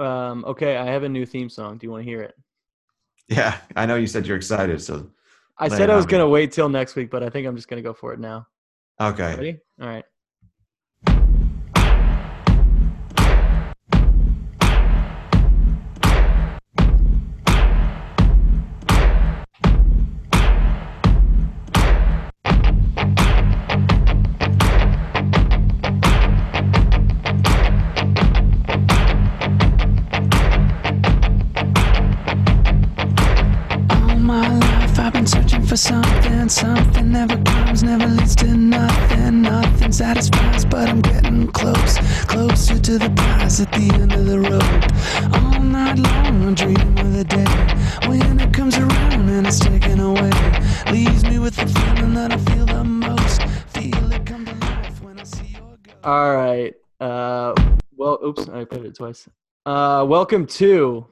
Um, okay, I have a new theme song. Do you want to hear it? Yeah, I know you said you're excited, so I said I was gonna wait till next week, but I think I'm just gonna go for it now. okay. Ready? All right. At the end of the road. All night long I'm dreaming of the day when it comes around and it's taken away. Leaves me with the feeling that I feel the most. Feel it come to life when I see your ghost. All right. Uh, well, oops, I put it twice. Uh, welcome to.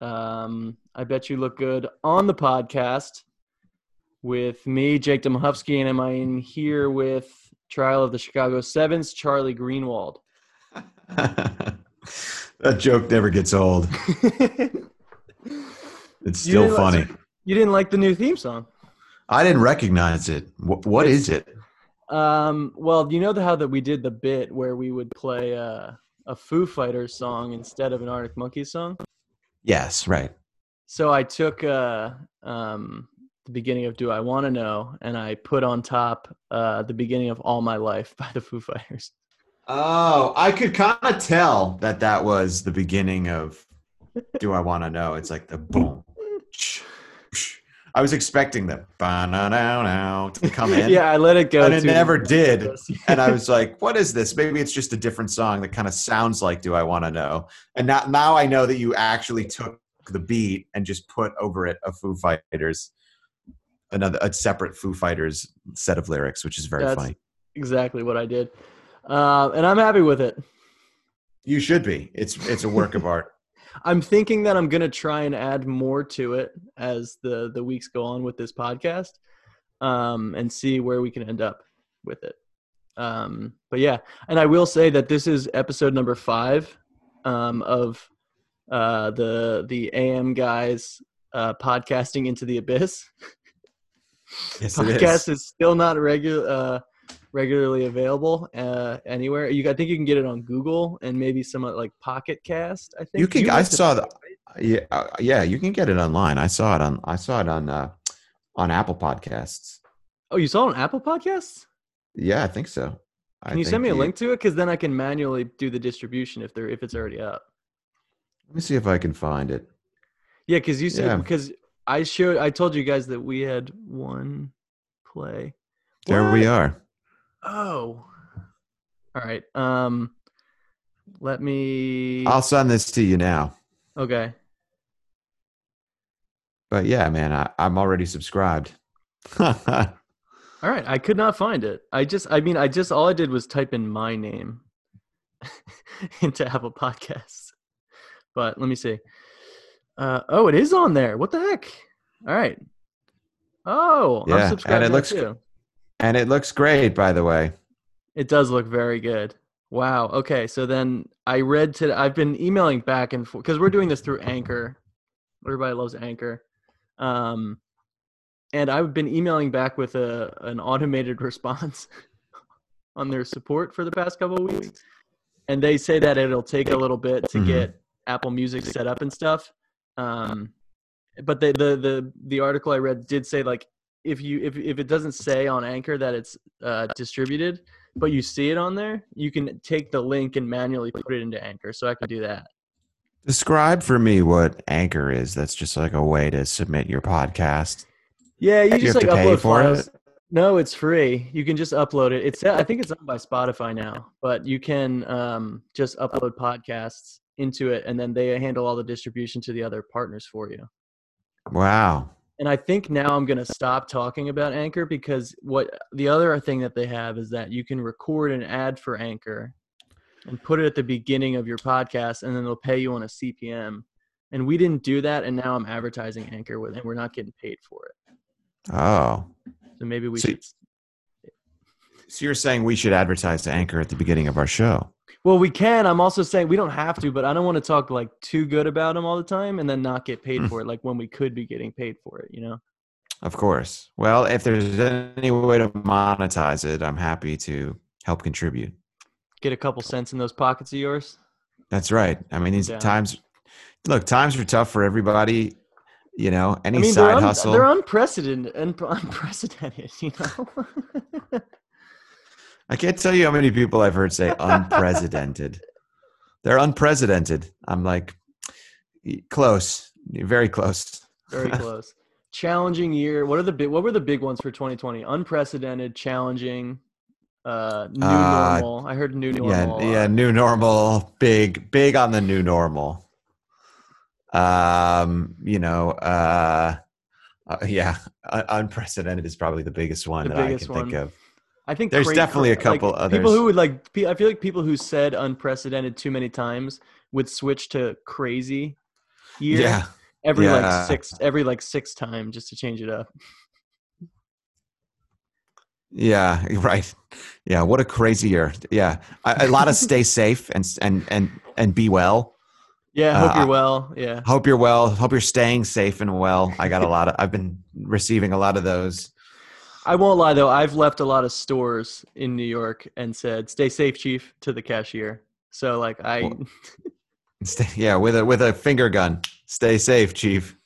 Um, I bet you look good on the podcast with me, Jake Demahufsky, and I in here with Trial of the Chicago Sevens, Charlie Greenwald. that joke never gets old. It's still didn't like- funny. didn't like the new theme song. I didn't recognize it. What, what is it? Um, well, you know the, how that we did the bit where we would play uh, a Foo Fighters song instead of an Arctic Monkeys song. Yes, right. So I took uh, um, the beginning of "Do I Want to Know" and I put on top uh, the beginning of "All My Life" by the Foo Fighters. Oh, I could kind of tell that that was the beginning of Do I Want to Know? It's like the boom. I was expecting the ba-na-now-now to come in. yeah, I let it go. and it never did. And I was like, what is this? Maybe it's just a different song that kind of sounds like Do I Want to Know? And now, now I know that you actually took the beat and just put over it a Foo Fighters, another a separate Foo Fighters set of lyrics, which is very That's- funny. exactly what I did, uh, and I'm happy with it. You should be. It's it's a work of art. I'm thinking that I'm gonna try and add more to it as the the weeks go on with this podcast, um, and see where we can end up with it. Um, but yeah, and I will say that this is episode number five um, of uh, the the AM guys uh, podcasting into the abyss. Yes, it Podcast is. is still not regular uh, regularly available uh, anywhere. You I think you can get it on Google and maybe some like Pocket Cast. I think You can. I went to saw that. Yeah, uh, yeah. You can get it online. I saw it on. I saw it on uh, on Apple Podcasts. Oh, you saw it on Apple Podcasts? Yeah, I think so. I Can you send me a link to it? Because then I can manually do the distribution if they're if it's already up. Let me see if I can find it. Yeah, because you said Yeah. because I showed I told you guys that we had one play. There we are. Oh. All right. Um let me I'll send this to you now. Okay. But yeah, man, I, I'm already subscribed. All right. I could not find it. I just I mean I just all I did was type in my name into Apple Podcasts. But let me see. Uh oh, it is on there. What the heck? All right. Oh, Yeah, I'm subscribed and it looks- too. And it looks great, by the way. It does look very good. Wow. Okay. So then I read to I've been emailing back and forth because we're doing this through Anchor. Everybody loves Anchor. Um, and I've been emailing back with a an automated response on their support for the past couple of weeks, and they say that it'll take a little bit to Mhm. get Apple Music set up and stuff. Um, but the the the the article I read did say like if you if if it doesn't say on Anchor that it's uh, distributed, but you see it on there, you can take the link and manually put it into Anchor. So I can do that. Describe for me what Anchor is. That's just like a way to submit your podcast. Yeah, you you just like upload for files. it? No, it's free. You can just upload it. It's I think it's owned by Spotify now, but you can um, just upload podcasts into it, and then they handle all the distribution to the other partners for you. Wow. And I think now I'm going to stop talking about Anchor because what the other thing that they have is that you can record an ad for Anchor and put it at the beginning of your podcast, and then they'll pay you on a CPM. And we didn't do that, and now I'm advertising Anchor with, and we're not getting paid for it. Oh. So maybe we So- should. So you're saying we should advertise to Anchor at the beginning of our show? Well, we can. I'm also saying we don't have to, but I don't want to talk like too good about them all the time and then not get paid Mm. for it, like when we could be getting paid for it. You know? Of course. Well, if there's any way to monetize it, I'm happy to help contribute. Get a couple cents in those pockets of yours. That's right. I mean, these Yeah. times, look, times are tough for everybody. You know, any I mean, side they're, un- hustle. they're unprecedented, un- unprecedented. You know? I can't tell you how many people I've heard say unprecedented. They're unprecedented. I'm like, close, very close. Very close. Challenging year. What are the big? What were the big ones for 2020? Unprecedented, challenging, uh, new Uh, normal. I heard new normal. Yeah, yeah, new normal, big, big on the new normal. Um, you know, uh, uh yeah, un- unprecedented is probably the biggest one The that I biggest can think of. I think There's cra- definitely a couple like, couple People who would like. I feel like people who said unprecedented too many times would switch to crazy year Yeah, every yeah. like six every like six time just to change it up. yeah, right. Yeah, what a crazy year. Yeah, a, a lot of stay safe and and and and be well. Yeah, hope Uh, you're well. Yeah. Hope you're well. Hope you're staying safe and well. I got a lot of. I've been receiving a lot of those. I won't lie though, I've left a lot of stores in New York and said, "Stay safe, chief," to the cashier. So like I Well- Stay, yeah, with a with a finger gun. Stay safe, chief.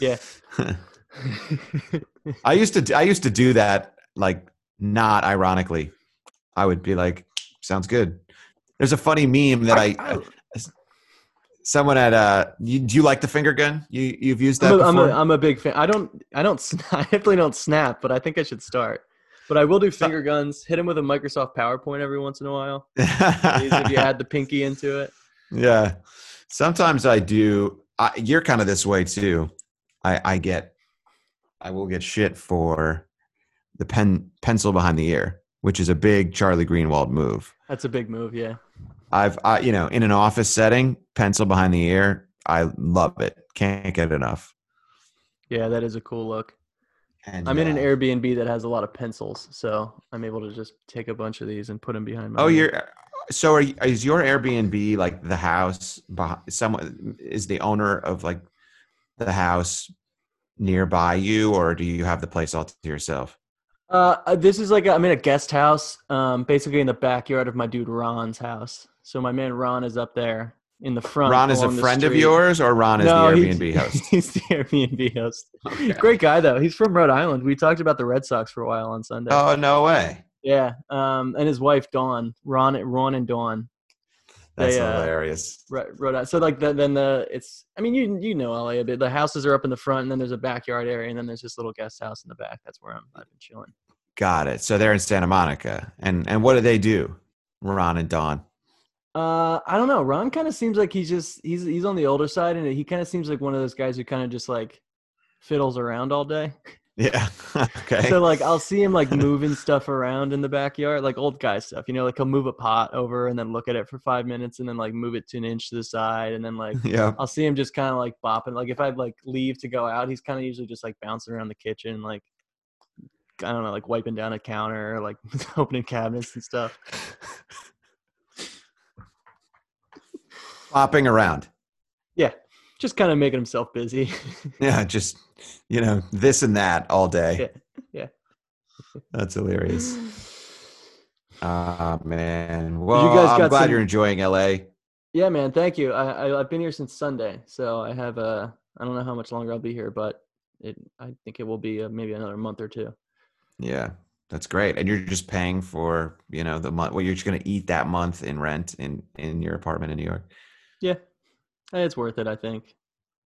yeah. I used to I used to do that like not ironically. I would be like, "Sounds good." There's a funny meme that I, I- someone at uh, you, do you like the finger gun? You you've used that I'm a, I'm a, I'm a big fan. I don't I don't I definitely don't snap, but I think I should start. But I will do finger guns. Hit him with a Microsoft PowerPoint every once in a while. If you add the pinky into it. yeah. Sometimes I do. I, you're kind of this way too. I I get I will get shit for the pen pencil behind the ear, which is a big Charlie Greenwald move. That's a big move. Yeah. I've I, you know in an office setting, pencil behind the ear. I love it. Can't get enough. Yeah, that is a cool look. And, I'm in an uh, Airbnb that has a lot of pencils, so I'm able to just take a bunch of these and put them behind my. Oh, you're. So are is your Airbnb like the house? Behind, someone is the owner of like the house nearby you, or do you have the place all to yourself? Uh, uh, this is like i I'm in a guest house, um, basically in the backyard of my dude Ron's house. So my man Ron is up there in the front. Ron is a friend of yours, or Ron is No, the Airbnb host? He's the Airbnb host. Great guy though. He's from Rhode Island. We talked about the Red Sox for a while on Sunday. Oh no way! Yeah. Um, and his wife Dawn, Ron, Ron and Dawn. That's They, uh, hilarious. Right, Rhode Island. So like the, then the it's I mean you you know LA a bit. The houses are up in the front, and then there's a backyard area, and then there's this little guest house in the back. That's where I'm I've been chilling. Got it. So they're in Santa Monica, and and what do they do? Ron and Dawn. Uh, I don't know. Ron kind of seems like he's just he's he's on the older side, and he kind of seems like one of those guys who kind of just like fiddles around all day. Yeah. okay. So like I'll see him like moving stuff around in the backyard, like old guy stuff. You know, like he'll move a pot over and then look at it for five minutes, and then like move it to an inch to the side, and then like yeah. I'll see him just kind of like bopping. Like if I like leave to go out, he's kind of usually just like bouncing around the kitchen, like I don't know, like wiping down a counter, like opening cabinets and stuff. Flopping around. Yeah, just kind of making himself busy. Yeah, just you know this and that all day. Yeah, yeah. That's hilarious. Ah man. Well, you guys I'm got glad some- you're enjoying LA. Yeah, man. Thank you. I, I I've been here since Sunday, so I have a. I don't know how much longer I'll be here, but it I think it will be uh, maybe another month or two. Yeah, that's great. And you're just paying for you know the month. Well, you're just going to eat that month in rent in in your apartment in New York. Yeah, it's worth it. I think.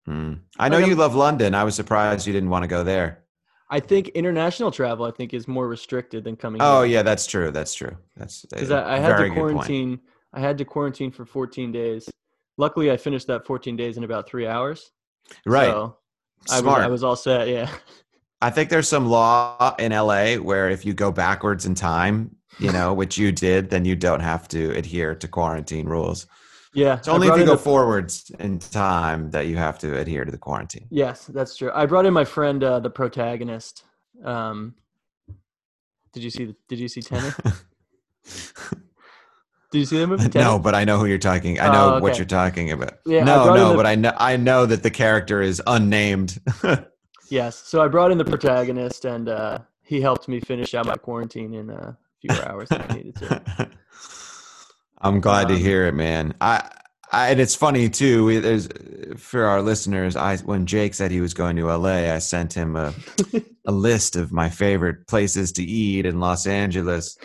Hmm. I know Like, you I'm- love London. I was surprised you didn't want to go there. I think international travel I think is more restricted than coming. Oh here. yeah, that's true. That's true. That's because I, I had to quarantine. I had to quarantine for 14 days. Luckily, I finished that 14 days in about three hours. Right. So I was, Smart. I was all set. Yeah. I think there's some law in LA where if you go backwards in time, you know, which you did, then you don't have to adhere to quarantine rules. Yeah. It's only if you go forwards in time that you have to adhere to the quarantine. Yes, that's true. I brought in my friend, uh, the protagonist. Um, did you see? Did you see Tenet? Do you see the movie? no, but I know who you're talking. I know Oh, what you're talking about. Yeah, no, no, the- but I know I know that the character is unnamed. Yes. So I brought in the protagonist, and uh, he helped me finish out my quarantine in a few hours that I needed to. I'm glad to Um, hear it, man. I, I and it's funny too. we- There's for our listeners. I when Jake said he was going to LA, I sent him a a list of my favorite places to eat in Los Angeles.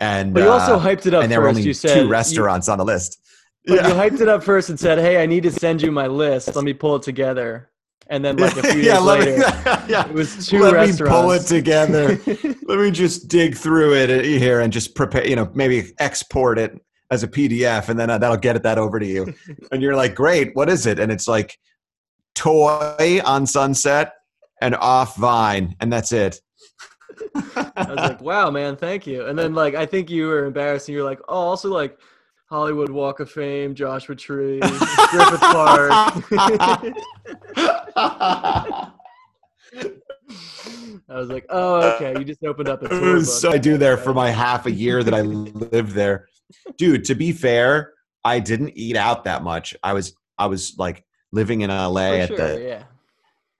And But you also uh, hyped it up and there were only You said two you- restaurants on the list. But you hyped it up first and said, "Hey, I need to send you my list. Let me pull it together." And then, like a few yeah, let later, me, yeah. it was two let me pull it together. let me just dig through it here and just prepare. You know, maybe export it as a PDF, and then uh, that'll get it that over to you. and you're like, "Great, what is it?" And it's like Toi on Sunset and off Vine, and that's it. I was like, "Wow, man, thank you." And then, like, I think you were embarrassed, and you're like, "Oh, also like Hollywood Walk of Fame, Joshua Tree, Griffith Park." I was like, "Oh, okay. You just opened up a tour book." so I do there for my half a year that I lived there. Dude, to be fair, I didn't eat out that much. I was I was like living in LA For at sure, the yeah.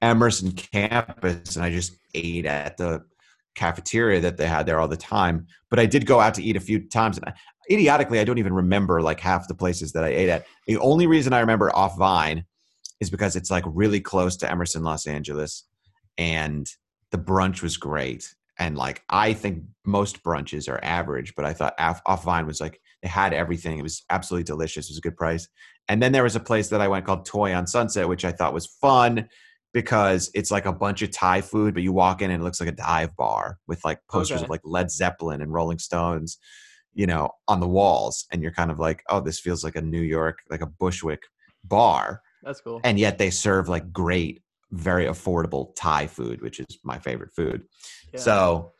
Emerson campus and I just ate at the cafeteria that they had there all the time. But I did go out to eat a few times and I, idiotically I don't even remember like half the places that I ate at. The only reason I remember off Vine is because it's like really close to Emerson, Los Angeles and the brunch was great. And like I think most brunches are average, but I thought off, off Vine was like they had everything. It was absolutely delicious. It was a good price. And then there was a place that I went called Toi on Sunset, which I thought was fun because it's like a bunch of Thai food, but you walk in and it looks like a dive bar with like posters Okay. of like Led Zeppelin and Rolling Stones, you know, on the walls. And you're kind of like, oh, this feels like a New York, like a Bushwick bar. That's cool. And yet they serve like great, very affordable Thai food, which is my favorite food. Yeah. So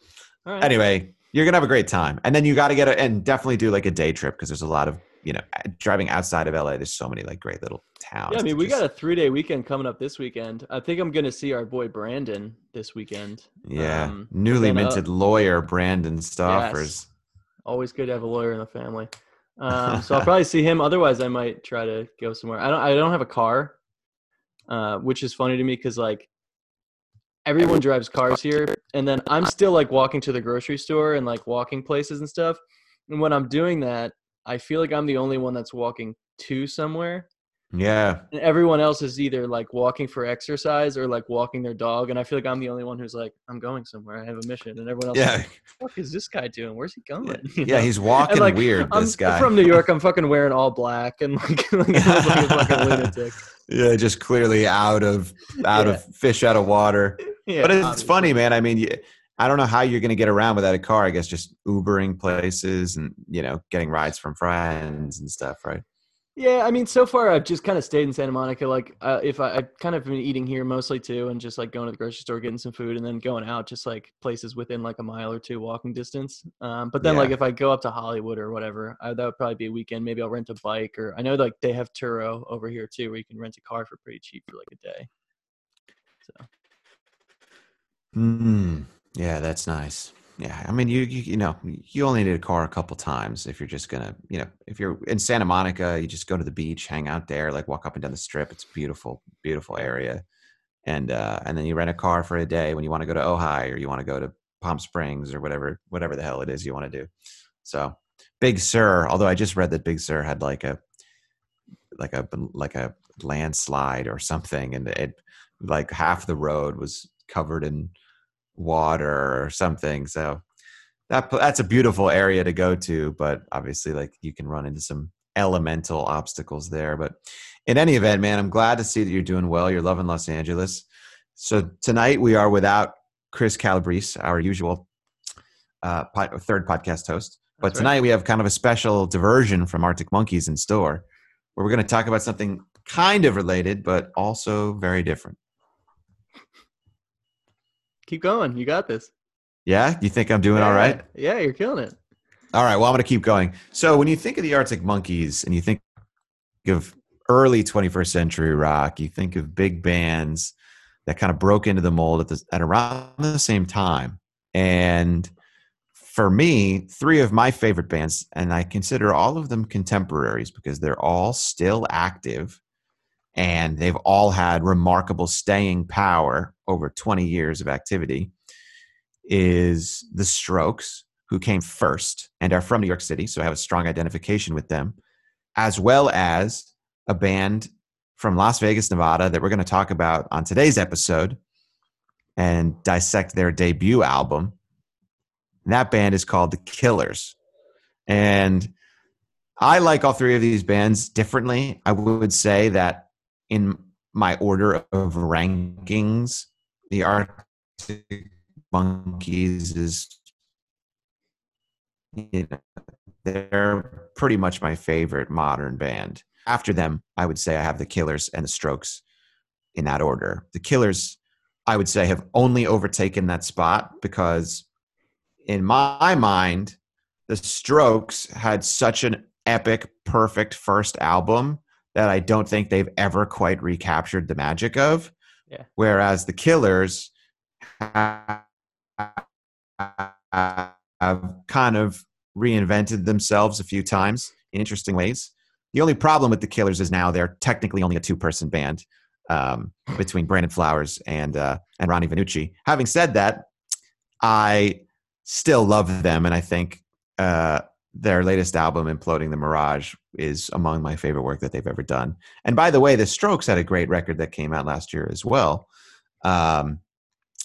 right. anyway, you're gonna have a great time, and then you got to get a and definitely do like a day trip because there's a lot of you know driving outside of LA. There's so many like great little towns. Yeah, I mean, we just- got a three day weekend coming up this weekend. I think I'm going to see our boy Brandon this weekend. yeah um, newly uh, minted lawyer Brandon Stoffers. Always good to have a lawyer in the family. Um, so I'll probably see him. Otherwise, I might try to go somewhere. I don't. I don't have a car, uh, which is funny to me because like everyone drives cars here, and then I'm still like walking to the grocery store and like walking places and stuff. And when I'm doing that, I feel like I'm the only one that's walking to somewhere. Yeah, And everyone else is either like walking for exercise or like walking their dog, and I feel like I'm the only one who's like, I'm going somewhere. I have a mission, and everyone else, yeah, is like, what is this guy doing? Where's he going? yeah. Yeah he's walking like, weird. I'm this guy from New York. I'm fucking wearing all black and like, like, like a lunatic. yeah, just clearly out of out Yeah. of fish out of water. Yeah, but it's obviously. funny, man. I mean, I don't know how you're going to get around without a car. I guess just Ubering places and you know getting rides from friends and stuff, right? Yeah, I mean, so far I've just kind of stayed in Santa Monica. Like, uh, if I, I've kind of been eating here mostly too, and just like going to the grocery store, getting some food, and then going out just like places within like a mile or two walking distance. Um, but then like if I go up to Hollywood or whatever, I, that would probably be a weekend. Maybe I'll rent a bike, or I know like they have Turo over here too, where you can rent a car for pretty cheap for like a day. So Mm, yeah, that's nice. Yeah, I mean, you, you you know, you only need a car a couple times if you're just gonna, you know, if you're in Santa Monica, you just go to the beach, hang out there, like walk up and down the strip. It's a beautiful, beautiful area, and uh, and then you rent a car for a day when you want to go to Ojai or you want to go to Palm Springs or whatever, whatever the hell it is you want to do. So, Big Sur, although I just read that Big Sur had like a like a like a landslide or something, and it like half the road was covered in water or something. So that that's a beautiful area to go to, but obviously, like you can run into some elemental obstacles there. But in any event, man, I'm glad to see that you're doing well. You're loving Los Angeles. So tonight we are without Chris Calabrese, our usual uh, pod, third podcast host. But That's right. tonight we have kind of a special diversion from Arctic Monkeys in store, where we're going to talk about something kind of related, but also very different. Keep going. You got this. Yeah, you think I'm doing all right? Yeah, yeah, you're killing it. All right. Well, I'm going to keep going. So, when you think of the Arctic Monkeys and you think of early 21st century rock, you think of big bands that kind of broke into the mold at, the, at around the same time. And for me, three of my favorite bands, and I consider all of them contemporaries because they're all still active and they've all had remarkable staying power over 20 years of activity, is The Strokes, who came first and are from New York City, so I have a strong identification with them, as well as a band from Las Vegas, Nevada, that we're going to talk about on today's episode and dissect their debut album. And that band is called The Killers. And I like all three of these bands differently. I would say that in my order of rankings, the Arctic Monkeys is you know, they're pretty much my favorite modern band. After them, I would say I have the Killers and the Strokes in that order. The Killers, I would say, have only overtaken that spot because, in my mind, the Strokes had such an epic, perfect first album that I don't think they've ever quite recaptured the magic of. Yeah. Whereas the Killers have kind of reinvented themselves a few times in interesting ways. The only problem with the Killers is now they're technically only a two-person band um, between Brandon Flowers and uh, and Ronnie Vannucci. Having said that, I still love them, and I think uh, their latest album, "Imploding the Mirage," is among my favorite work that they've ever done. And by the way, the Strokes had a great record that came out last year as well, um,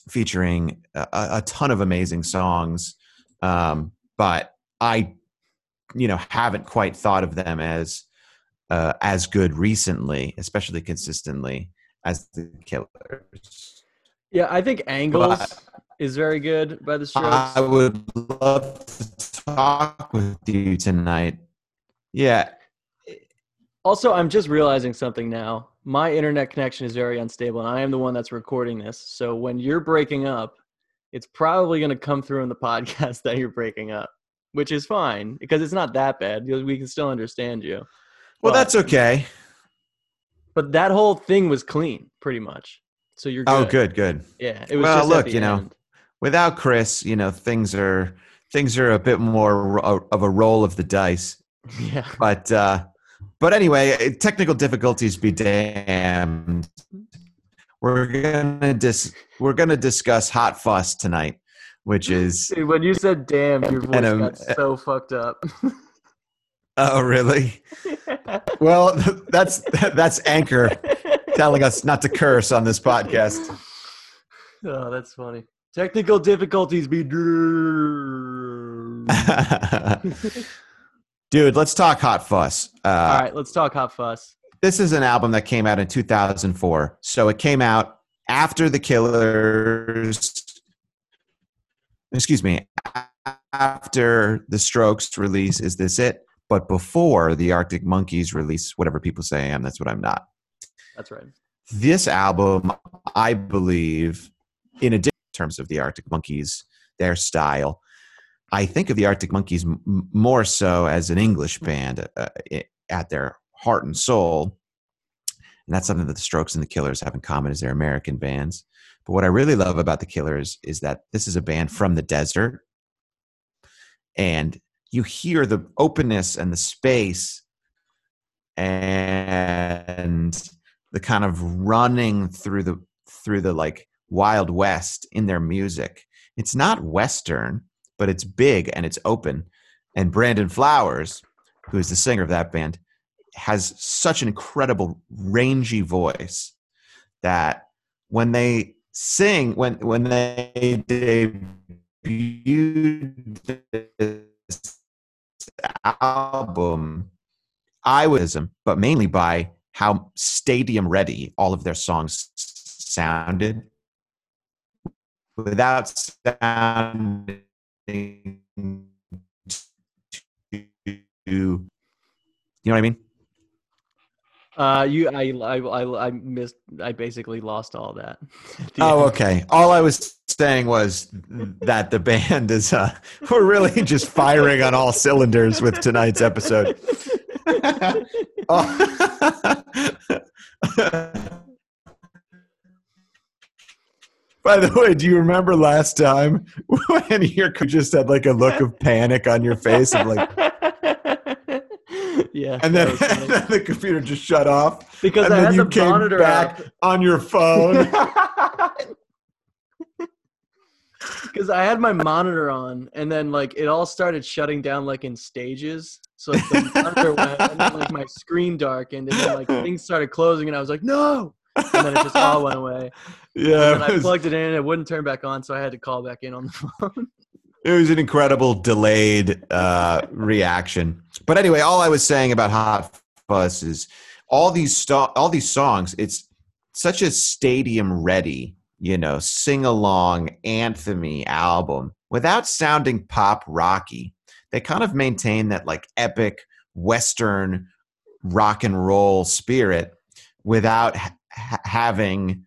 featuring a, a ton of amazing songs. Um, but I, you know, haven't quite thought of them as uh, as good recently, especially consistently as the Killers. Yeah, I think Angles But- is very good by the Strokes. I would love to talk with you tonight. Yeah, Also, I'm just realizing something now. My internet connection is very unstable, and I am the one that's recording this. So when you're breaking up, it's probably going to come through in the podcast that you're breaking up, which is fine because it's not that bad. We can still understand you. well, But- that's okay. But that whole thing was clean, pretty much. So you're oh, good. Oh, good, good. Yeah. It was Well, just look, you know. Without Chris, you know, things are things are a bit more of a roll of the dice. Yeah. But uh, but anyway, technical difficulties be damned. We're gonna dis- we're gonna discuss Hot Fuss tonight, which is Dude, when you said "damn," your voice um, got so fucked up. oh really? Well, that's that's Anchor telling us not to curse on this podcast. oh, that's funny. Technical difficulties be. Dude, let's talk Hot Fuss. Uh, All right, let's talk Hot Fuss. this is an album that came out in 2004. So it came out after the Killers. Excuse me. After the Strokes release, Is This It? But before the Arctic Monkeys release, whatever people say I am, that's what I'm not. That's right. This album, I believe, in addition in terms of the Arctic Monkeys, their style, I think of the Arctic Monkeys m- more so as an English band uh, at their heart and soul. And that's something that the Strokes and the Killers have in common as they're American bands. But what I really love about the Killers is that this is a band from the desert. And you hear the openness and the space and the kind of running through the through the like wild west in their music. It's not western, but it's big and it's open. And Brandon Flowers, who is the singer of that band, has such an incredible rangy voice that when they sing when when they debuted this album I was, but mainly by how stadium ready all of their songs sounded without too, you know what I mean? Uh, you, I, I, I, I missed. I basically lost all that. Oh, okay. All I was saying was that the band is, uh, we're really just firing on all cylinders with tonight's episode. Oh. By the way, do you remember last time when you just had like a look of panic on your face of like yeah. and then, and then the computer just shut off because and I then had you the came monitor back on your phone because I had my monitor on, and then like it all started shutting down like in stages. So like, the monitor went, and then like my screen darkened, and then like things started closing, and I was like, no, and then it just all went away. yeah And I was, plugged it in, and it wouldn't turn back on, so I had to call back in on the phone. it was an incredible delayed uh reaction but anyway all i was saying about Hot Fuss is all these sto- all these songs it's such a stadium ready you know sing along anthemy album without sounding pop rocky they kind of maintain that like epic western rock and roll spirit without ha- ha- having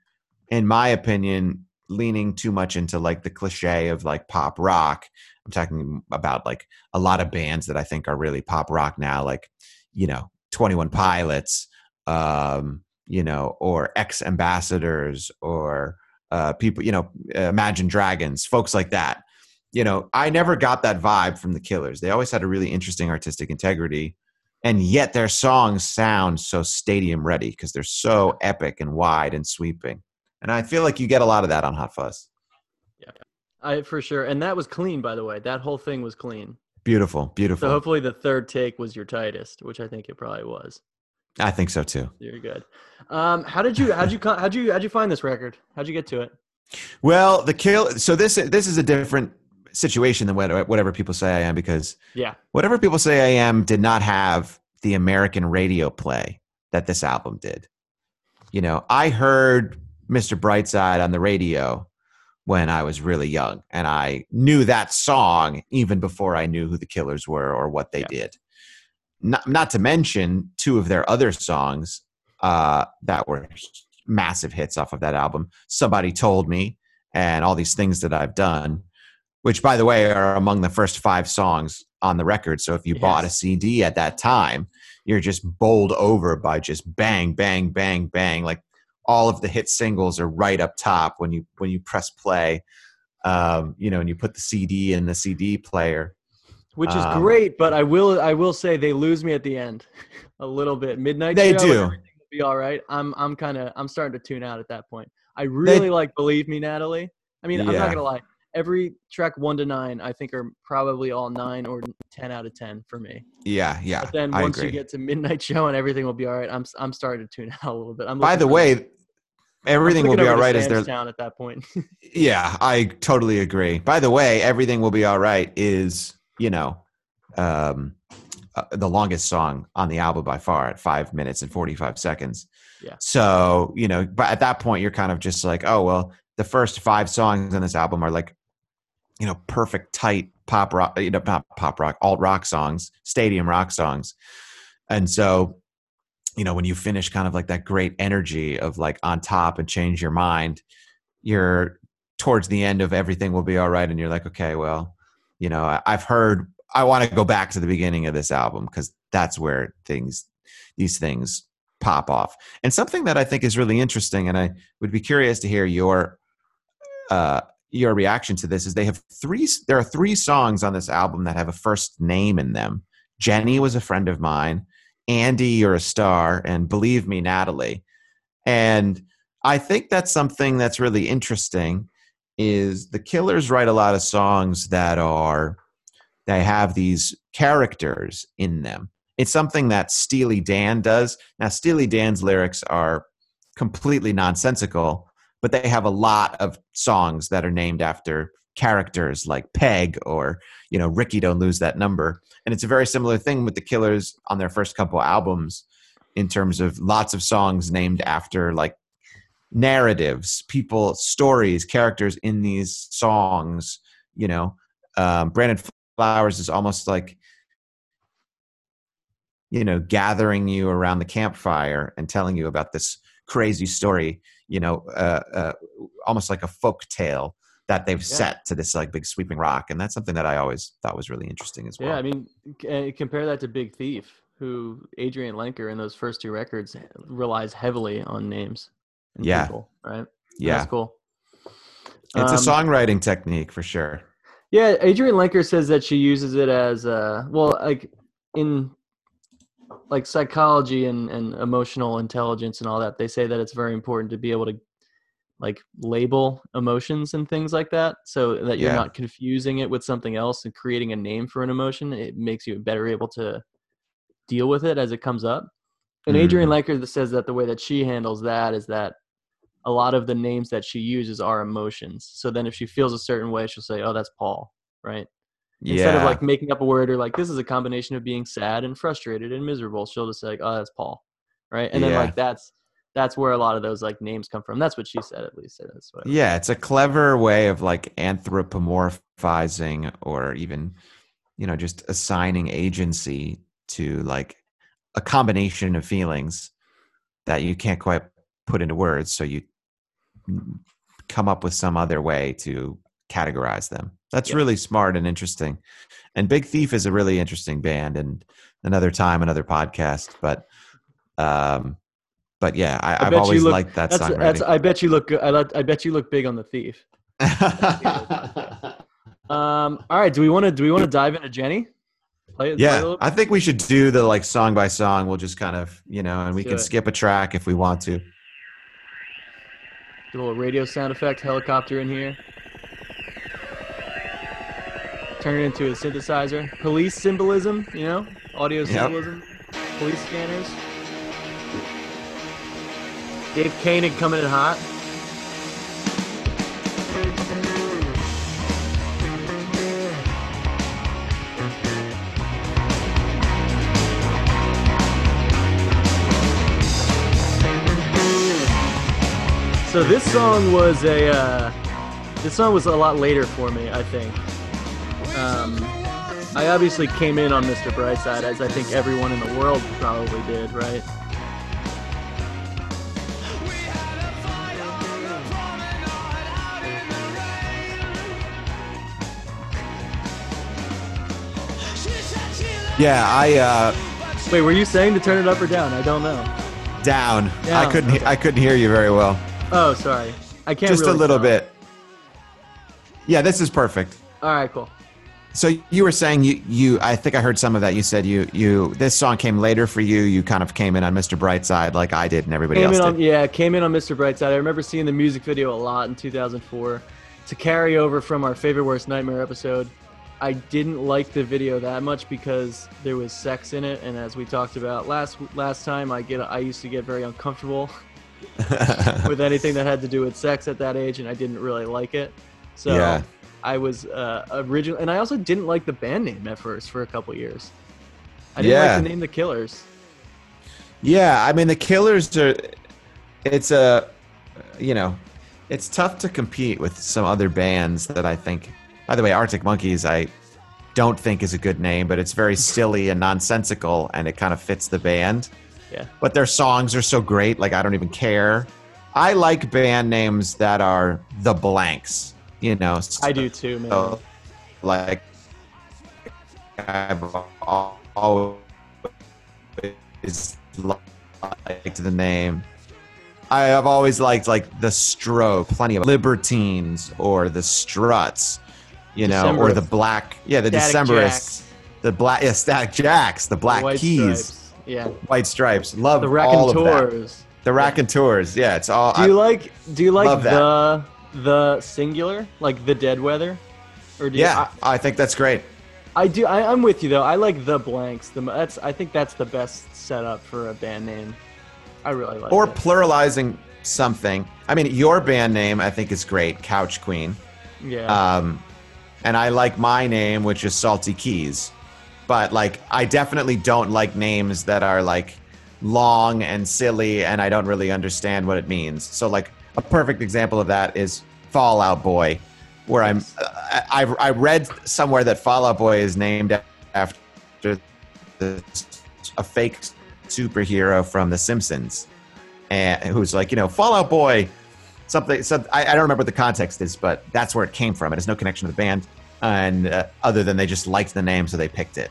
in my opinion leaning too much into like the cliche of like pop rock. I'm talking about like a lot of bands that i think are really pop rock now like you know 21 pilots um you know or X Ambassadors or uh people you know imagine dragons folks like that. You know i never got that vibe from the killers. They always had a really interesting artistic integrity and yet their songs sound so stadium ready because they're so epic and wide and sweeping and i feel like you get a lot of that on Hot Fuss Yeah, I for sure, and that was clean, by the way. That whole thing was clean. beautiful beautiful So hopefully the third take was your tightest, which I think it probably was. i think so too You're good. Um, how did you how'd you how'd you how'd you find this record? How'd you get to it? well the kill so this this is a different situation than whatever people say i am because Yeah. whatever people say I am did not have the American radio play that this album did. You know, I heard Mr. Brightside on the radio when I was really young, and I knew that song even before I knew who the Killers were or what they Yeah. did. Not, not to mention two of their other songs uh, that were massive hits off of that album. Somebody told me, and all these things that I've done, which by the way are among the first five songs on the record. So if you bought a CD at that time, you're just bowled over by just bang, bang, bang, bang. Like all of the hit singles are right up top when you when you press play. Um, you know, and you put the CD in the CD player. Which is Um, great, but I will I will say they lose me at the end a little bit. Midnight They do. will be all right. I'm I'm kind of I'm starting to tune out at that point. I really like Believe Me, Natalie. I mean, I'm not gonna lie. Every track one to nine, I think are probably all nine or ten out of ten for me. Yeah, yeah. But then once you get to Midnight Show and everything will be all right, I'm I'm starting to tune out a little bit. I'm By the way, everything will be all right. Is to right as Sam's they're Town at that point. Yeah, I totally agree. By the way, everything will be all right is, you know, um, uh, the longest song on the album by far at five minutes and 45 seconds. Yeah. So, you know, but at that point, you're kind of just like, oh, well, the first five songs on this album are like, you know, perfect, tight pop rock, you know, not pop rock, alt rock songs, stadium rock songs. And so, you know, when you finish kind of like that great energy of like on top and change your mind, you're towards the end of everything will be all right. And you're like, okay, well, you know, I, I've heard, I want to go back to the beginning of this album because that's where things, these things pop off. And something that I think is really interesting, and I would be curious to hear your, uh, your reaction to this is they have three there are three songs on this album that have a first name in them. Jenny was a friend of mine andy you're a star and believe me natalie. And i think that's something that's really interesting is the killers write a lot of songs that are they have these characters in them. It's something that steely dan does. Now steely dan's lyrics are completely nonsensical but they have a lot of songs that are named after characters like Peg or you know Ricky don't lose that number. And it's a very similar thing with the Killers on their first couple albums in terms of lots of songs named after like narratives people stories characters in these songs you know? Um, Brandon Flowers is almost like you know gathering you around the campfire and telling you about this crazy story you know, uh, uh, almost like a folk tale that they've Yeah. set to this like big sweeping rock, and that's something that I always thought was really interesting as well. Yeah, I mean, c- uh, compare that to Big Thief, who Adrianne Lenker in those first two records relies heavily on names. And Yeah. people, right? yeah, that's cool. it's a Um, songwriting technique for sure. Yeah, Adrianne Lenker says that she uses it as uh well like in like psychology and, and emotional intelligence and all that, they say that it's very important to be able to like label emotions and things like that so that you're Yeah. not confusing it with something else and creating a name for an emotion. It makes you better able to deal with it as it comes up. And Adrianne mm-hmm. Lenker that says that the way that she handles that is that a lot of the names that she uses are emotions. So then if she feels a certain way, she'll say, "Oh, that's Paul," right? Instead yeah. of like making up a word or like this is a combination of being sad and frustrated and miserable, she'll just say, like, "Oh, that's Paul," right? And then like that's that's where a lot of those like names come from. That's what she said, at least. That's what. Yeah, it's a clever way of like anthropomorphizing or even, you know, just assigning agency to like a combination of feelings that you can't quite put into words. So you mm, come up with some other way to categorize them. That's Yeah. really smart and interesting. And Big Thief is a really interesting band and another time, another podcast. But, um, but yeah, I, I've always look- liked that That's, song. that's I bet you look good. I, I bet you look big on the thief. Um, all right, do we want to do we want to dive into Jenny? Play, it- play Yeah, I think we should do the like song by song. We'll just kind of, you know, and we can it. skip a track if we want to. Do a little radio sound effect, helicopter in here. Turn it into a synthesizer. Police symbolism, you know? Audio symbolism. Police scanners. Dave Koenig coming in hot. So this song was a uh, this song was a lot later for me, I think. Um, I obviously came in on Mr. Brightside, as I think everyone in the world probably did, right? Yeah, I uh Wait, were you saying to turn it up or down? I don't know. down. I couldn't okay. I couldn't hear you very well. Oh, sorry. I can't. Just a little tell. bit. Yeah, this is perfect. All right, cool. So you were saying you you I think I heard some of that. You said you you this song came later for you. You kind of came in on Mr. Brightside like I did and everybody Came else on, did. yeah, came in on Mr. Brightside. I remember seeing the music video a lot in 2004. To carry over from our favorite worst nightmare episode, I didn't like the video that much because there was sex in it, and as we talked about last last time, I get I used to get very uncomfortable with anything that had to do with sex at that age, and I didn't really like it. So Yeah. I was uh, original, and I also didn't like the band name at first for a couple years. I didn't Yeah. like the name The Killers. Yeah, I mean the Killers are. It's a, you know, it's tough to compete with some other bands that I think. By the way, Arctic Monkeys, I don't think is a good name, but it's very silly and nonsensical, and it kind of fits the band. Yeah. But their songs are so great, like I don't even care. I like band names that are the blanks. You know, I do too, man. so, like I've always liked the name. I have always liked like the Stroke, plenty of Libertines or the Struts, you know, or the Black, yeah, the Static Decemberists, Jacks. the Black, yeah, Static Jacks, the Black White Keys, Stripes. Yeah. White Stripes. Love The all of that. Raconteurs. The Raconteurs, yeah, it's all. Do you like do you like the the singular? Like the dead weather? Or do you, yeah, I think that's great. I, I do I, I'm with you though. I like the blanks. The that's I think that's the best setup for a band name. I really like or pluralizing something. I mean, your band name I think is great, Couch Queen. yeah. Um, and I like my name, which is Salty Keys. But like, I definitely don't like names that are like long and silly, and I don't really understand what it means. So like, a perfect example of that is Fall Out Boy, where I'm. I, I read somewhere that Fall Out Boy is named after the, a fake superhero from The Simpsons, and who's like, you know, Fall Out Boy something. So I, I don't remember what the context is, but that's where it came from. It has no connection to the band, and uh, other than they just liked the name, so they picked it.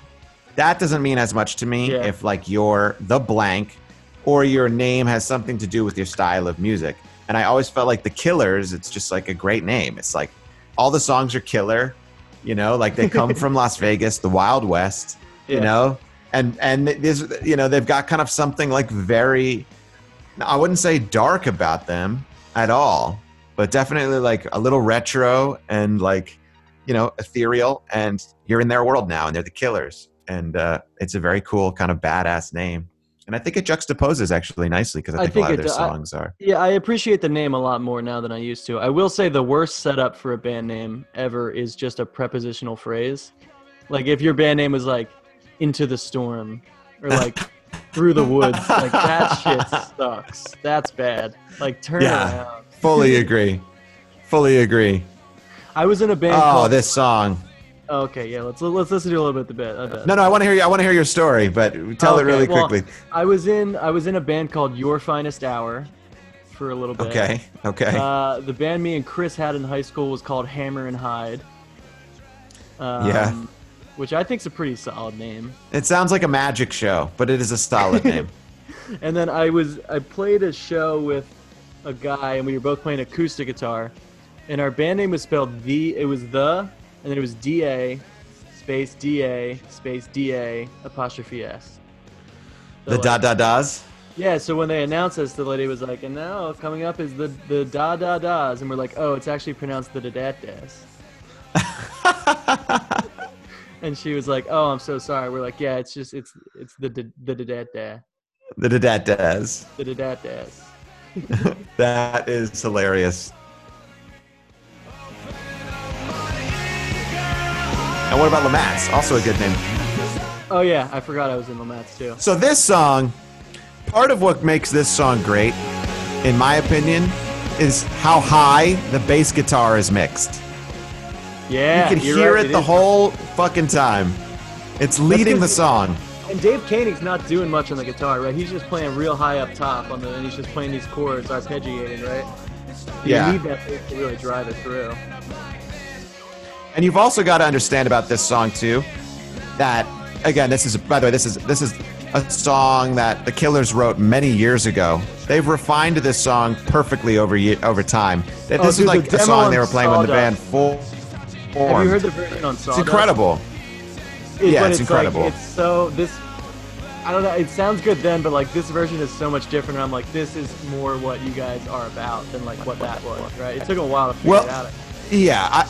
That doesn't mean as much to me Yeah. if like you're the blank, or your name has something to do with your style of music. And I always felt like the Killers. It's just like a great name. It's like all the songs are killer. You know, like they come from Las Vegas, the Wild West. You know, and and there's you know they've got kind of something like very, I wouldn't say dark about them at all, but definitely like a little retro and like you know ethereal. And you're in their world now, and they're the Killers, and uh, it's a very cool kind of badass name. And I think it juxtaposes actually nicely because I I think, a lot of their songs are. Yeah, I appreciate the name a lot more now than I used to. I will say the worst setup for a band name ever is just a prepositional phrase. Like if your band name was like "Into the Storm" or like "Through the Woods," like that shit sucks. That's bad. Like turn Yeah. around. Fully agree. Fully agree. I was in a band. Oh, called, this song. Okay, yeah. Let's let's listen to a little bit of the bit. No, no, I want to hear you. I want to hear your story, but tell it Okay, really well, quickly. I was in I was in a band called Your Finest Hour for a little bit. Okay. Okay. Uh, the band me and Chris had in high school was called Hammer and Hide. Um, Yeah. Which I think's a pretty solid name. it sounds like a magic show, but it is a solid name. And then I was I played a show with a guy and we were both playing acoustic guitar. And our band name was spelled the it was the and then it was D A space D A space D A apostrophe S. So the da like- da da's. Yeah, so when they announced us, the lady was like, and now coming up is the the da da da's, and we're like, oh, it's actually pronounced the da da das. and she was like, oh, I'm so sorry. We're like, yeah, it's just it's it's the the da da da The da da da's. the da da das. That is hilarious. And what about Lamatz? Also a good name. Oh yeah, I forgot I was in Lamats too. So this song, part of what makes this song great, in my opinion, is how high the bass guitar is mixed. Yeah, you can hear right, it the whole fucking time. It's leading the song. And Dave Keuning's not doing much on the guitar, right? He's just playing real high up top on the, and he's just playing these chords, arpeggiating, right? Yeah. You need that bass to really drive it through. And you've also got to understand about this song too, that again, this is by the way, this is this is a song that the Killers wrote many years ago. They've refined this song perfectly over over time. That Oh, this dude, is the like a song they were playing when the band Sawdust. full Have formed. you heard the version on It's incredible. It- Yeah, but it's like- incredible. it's so this. I don't know. It sounds good then, but like this version is so much different. And I'm like, this is more what you guys are about than like what that was, right? It took a while to figure Well- it out. Yeah, I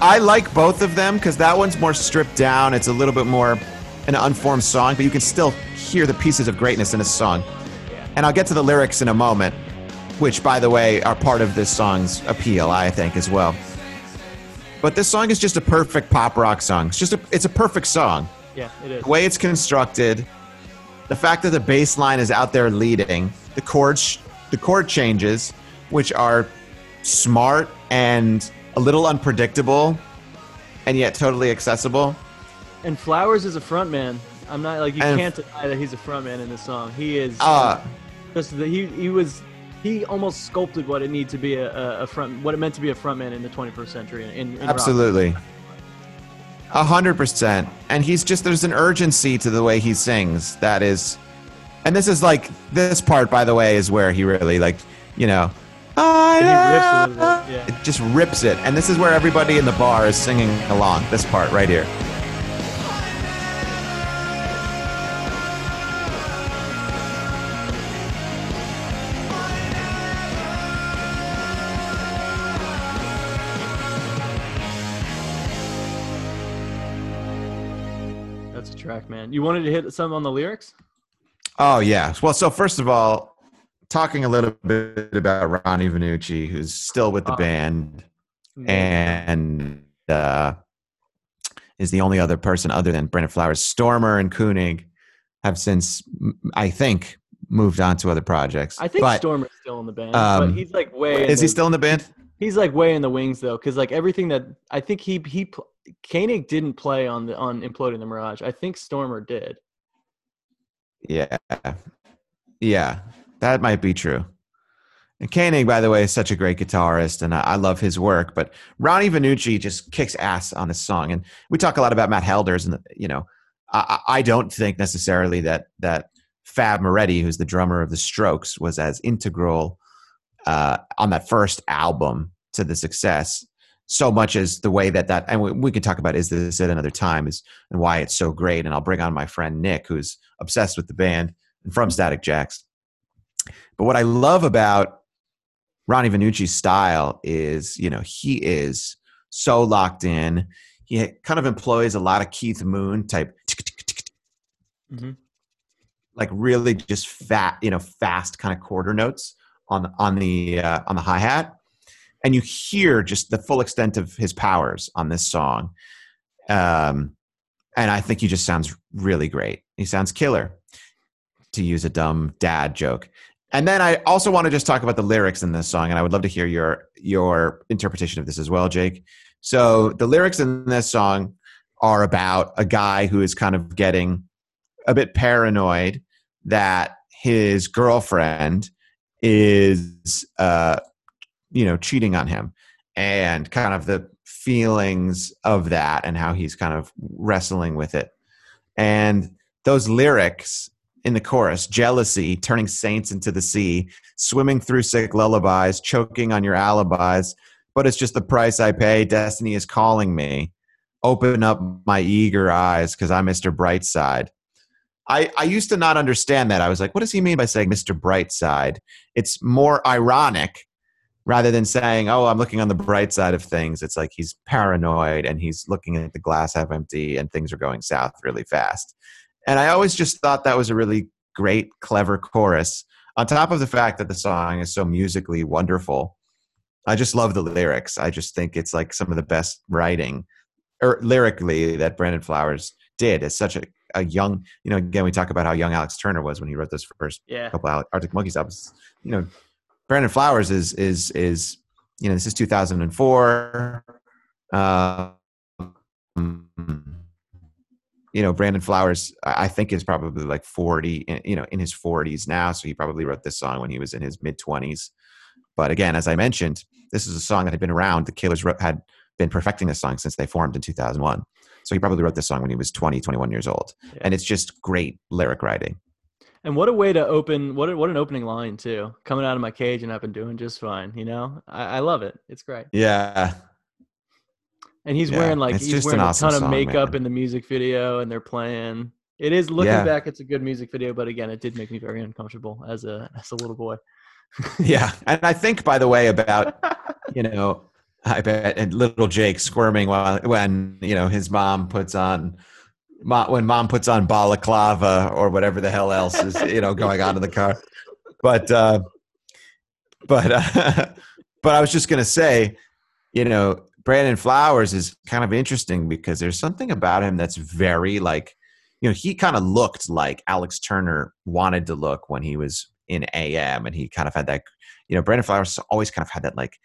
I like both of them because that one's more stripped down. It's a little bit more an unformed song, but you can still hear the pieces of greatness in a song. And I'll get to the lyrics in a moment, which, by the way, are part of this song's appeal, I think, as well. But this song is just a perfect pop rock song. It's just a, it's a perfect song. Yeah, it is. The way it's constructed, the fact that the bass line is out there leading, the chords, the chord changes, which are smart and a little unpredictable, and yet totally accessible. And Flowers is a frontman. I'm not like you And- can't deny that he's a frontman in this song. He is. Uh, just the, he he was he almost sculpted what it needs to be a, a, front what it meant to be a frontman in the 21st century. In, in rock. absolutely. A hundred percent. And he's just there's an urgency to the way he sings that is and this is like this part, by the way, is where he really like, you know, And he rips a. Yeah. it just rips it. And this is where everybody in the bar is singing along. This part right here. That's a track, man. You wanted to hit some on the lyrics? Oh yeah. Well, so first of all, talking a little bit about Ronnie Vannucci, who's still with the Oh. band and uh, is the only other person other than Brandon Flowers. Stoermer and Keuning have since, I think, moved on to other projects. I think but, Stoermer's still in the band, um, but he's like way. is he the- still in the band? He's like way in the wings though, because like everything that I think he he Keuning didn't play on the on imploding the Mirage. I think Stoermer did. Yeah. Yeah, that might be true. And Keuning, by the way, is such a great guitarist, and I, I love his work. But Ronnie Vannucci just kicks ass on this song, and we talk a lot about Matt Helders, and you know, I, I don't think necessarily that that Fab Moretti, who's the drummer of the Strokes, was as integral uh, on that first album to the success so much as the way that that and we, we could talk about is this at another time is and why it's so great and i'll bring on my friend nick who's obsessed with the band and from static jacks but what i love about ronnie vannucci's style is you know he is so locked in. He kind of employs a lot of keith moon type Mhm. like really just fat you know fast kind of quarter notes on on the uh, on the hi-hat. And you hear just the full extent of his powers on this song. Um and i think he just sounds really great. He sounds killer to use a dumb dad joke and then i also want to just talk about the lyrics in this song and i would love to hear your your interpretation of this as well jake. So the lyrics in this song are about a guy who is kind of getting a bit paranoid that his girlfriend is uh you know cheating on him and kind of the feelings of that and how he's kind of wrestling with it. And those lyrics in the chorus jealousy turning saints into the sea swimming through sick lullabies choking on your alibis but it's just the price i pay destiny is calling me open up my eager eyes because i'm mr brightside I, I used to not understand that. I was like, what does he mean by saying Mr. Brightside? It's more ironic rather than saying, oh, I'm looking on the bright side of things. It's like he's paranoid and he's looking at the glass half empty and things are going south really fast. And I always just thought that was a really great, clever chorus. On top of the fact that the song is so musically wonderful, I just love the lyrics. I just think it's like some of the best writing or lyrically that Brandon Flowers did. as such a, a young, you know, again, we talk about how young Alex Turner was when he wrote those first Yeah. couple of Arctic Monkeys albums. You know, Brandon Flowers is is is you know this is 2004. Uh, you know, Brandon Flowers, I think is probably like 40, in- you know, in his 40s now. So he probably wrote this song when he was in his mid 20s. But again, as I mentioned, this is a song that had been around. The Killers wrote, had been perfecting this song since they formed in 2001. So he probably wrote this song when he was 20, 21 years old. Yeah. And it's just great lyric writing. And what a way to open what a, what an opening line too. Coming out of my cage and I've been doing just fine. You know, I, I love it. It's great. Yeah. And he's Yeah, wearing like he's wearing a ton of song, makeup man. in the music video, and they're playing. It is looking Yeah. back, it's a good music video, but again, it did make me very uncomfortable as a as a little boy. Yeah. And I think, by the way, about you know, I bet and little Jake squirming while when you know his mom puts on when mom puts on balaclava or whatever the hell else is you know going on in the car. But uh, but uh, but I was just gonna say, you know, Brandon Flowers is kind of interesting because there's something about him that's very like, you know, he kind of looked like Alex Turner wanted to look when he was in AM, and he kind of had that, you know, Brandon Flowers always kind of had that like,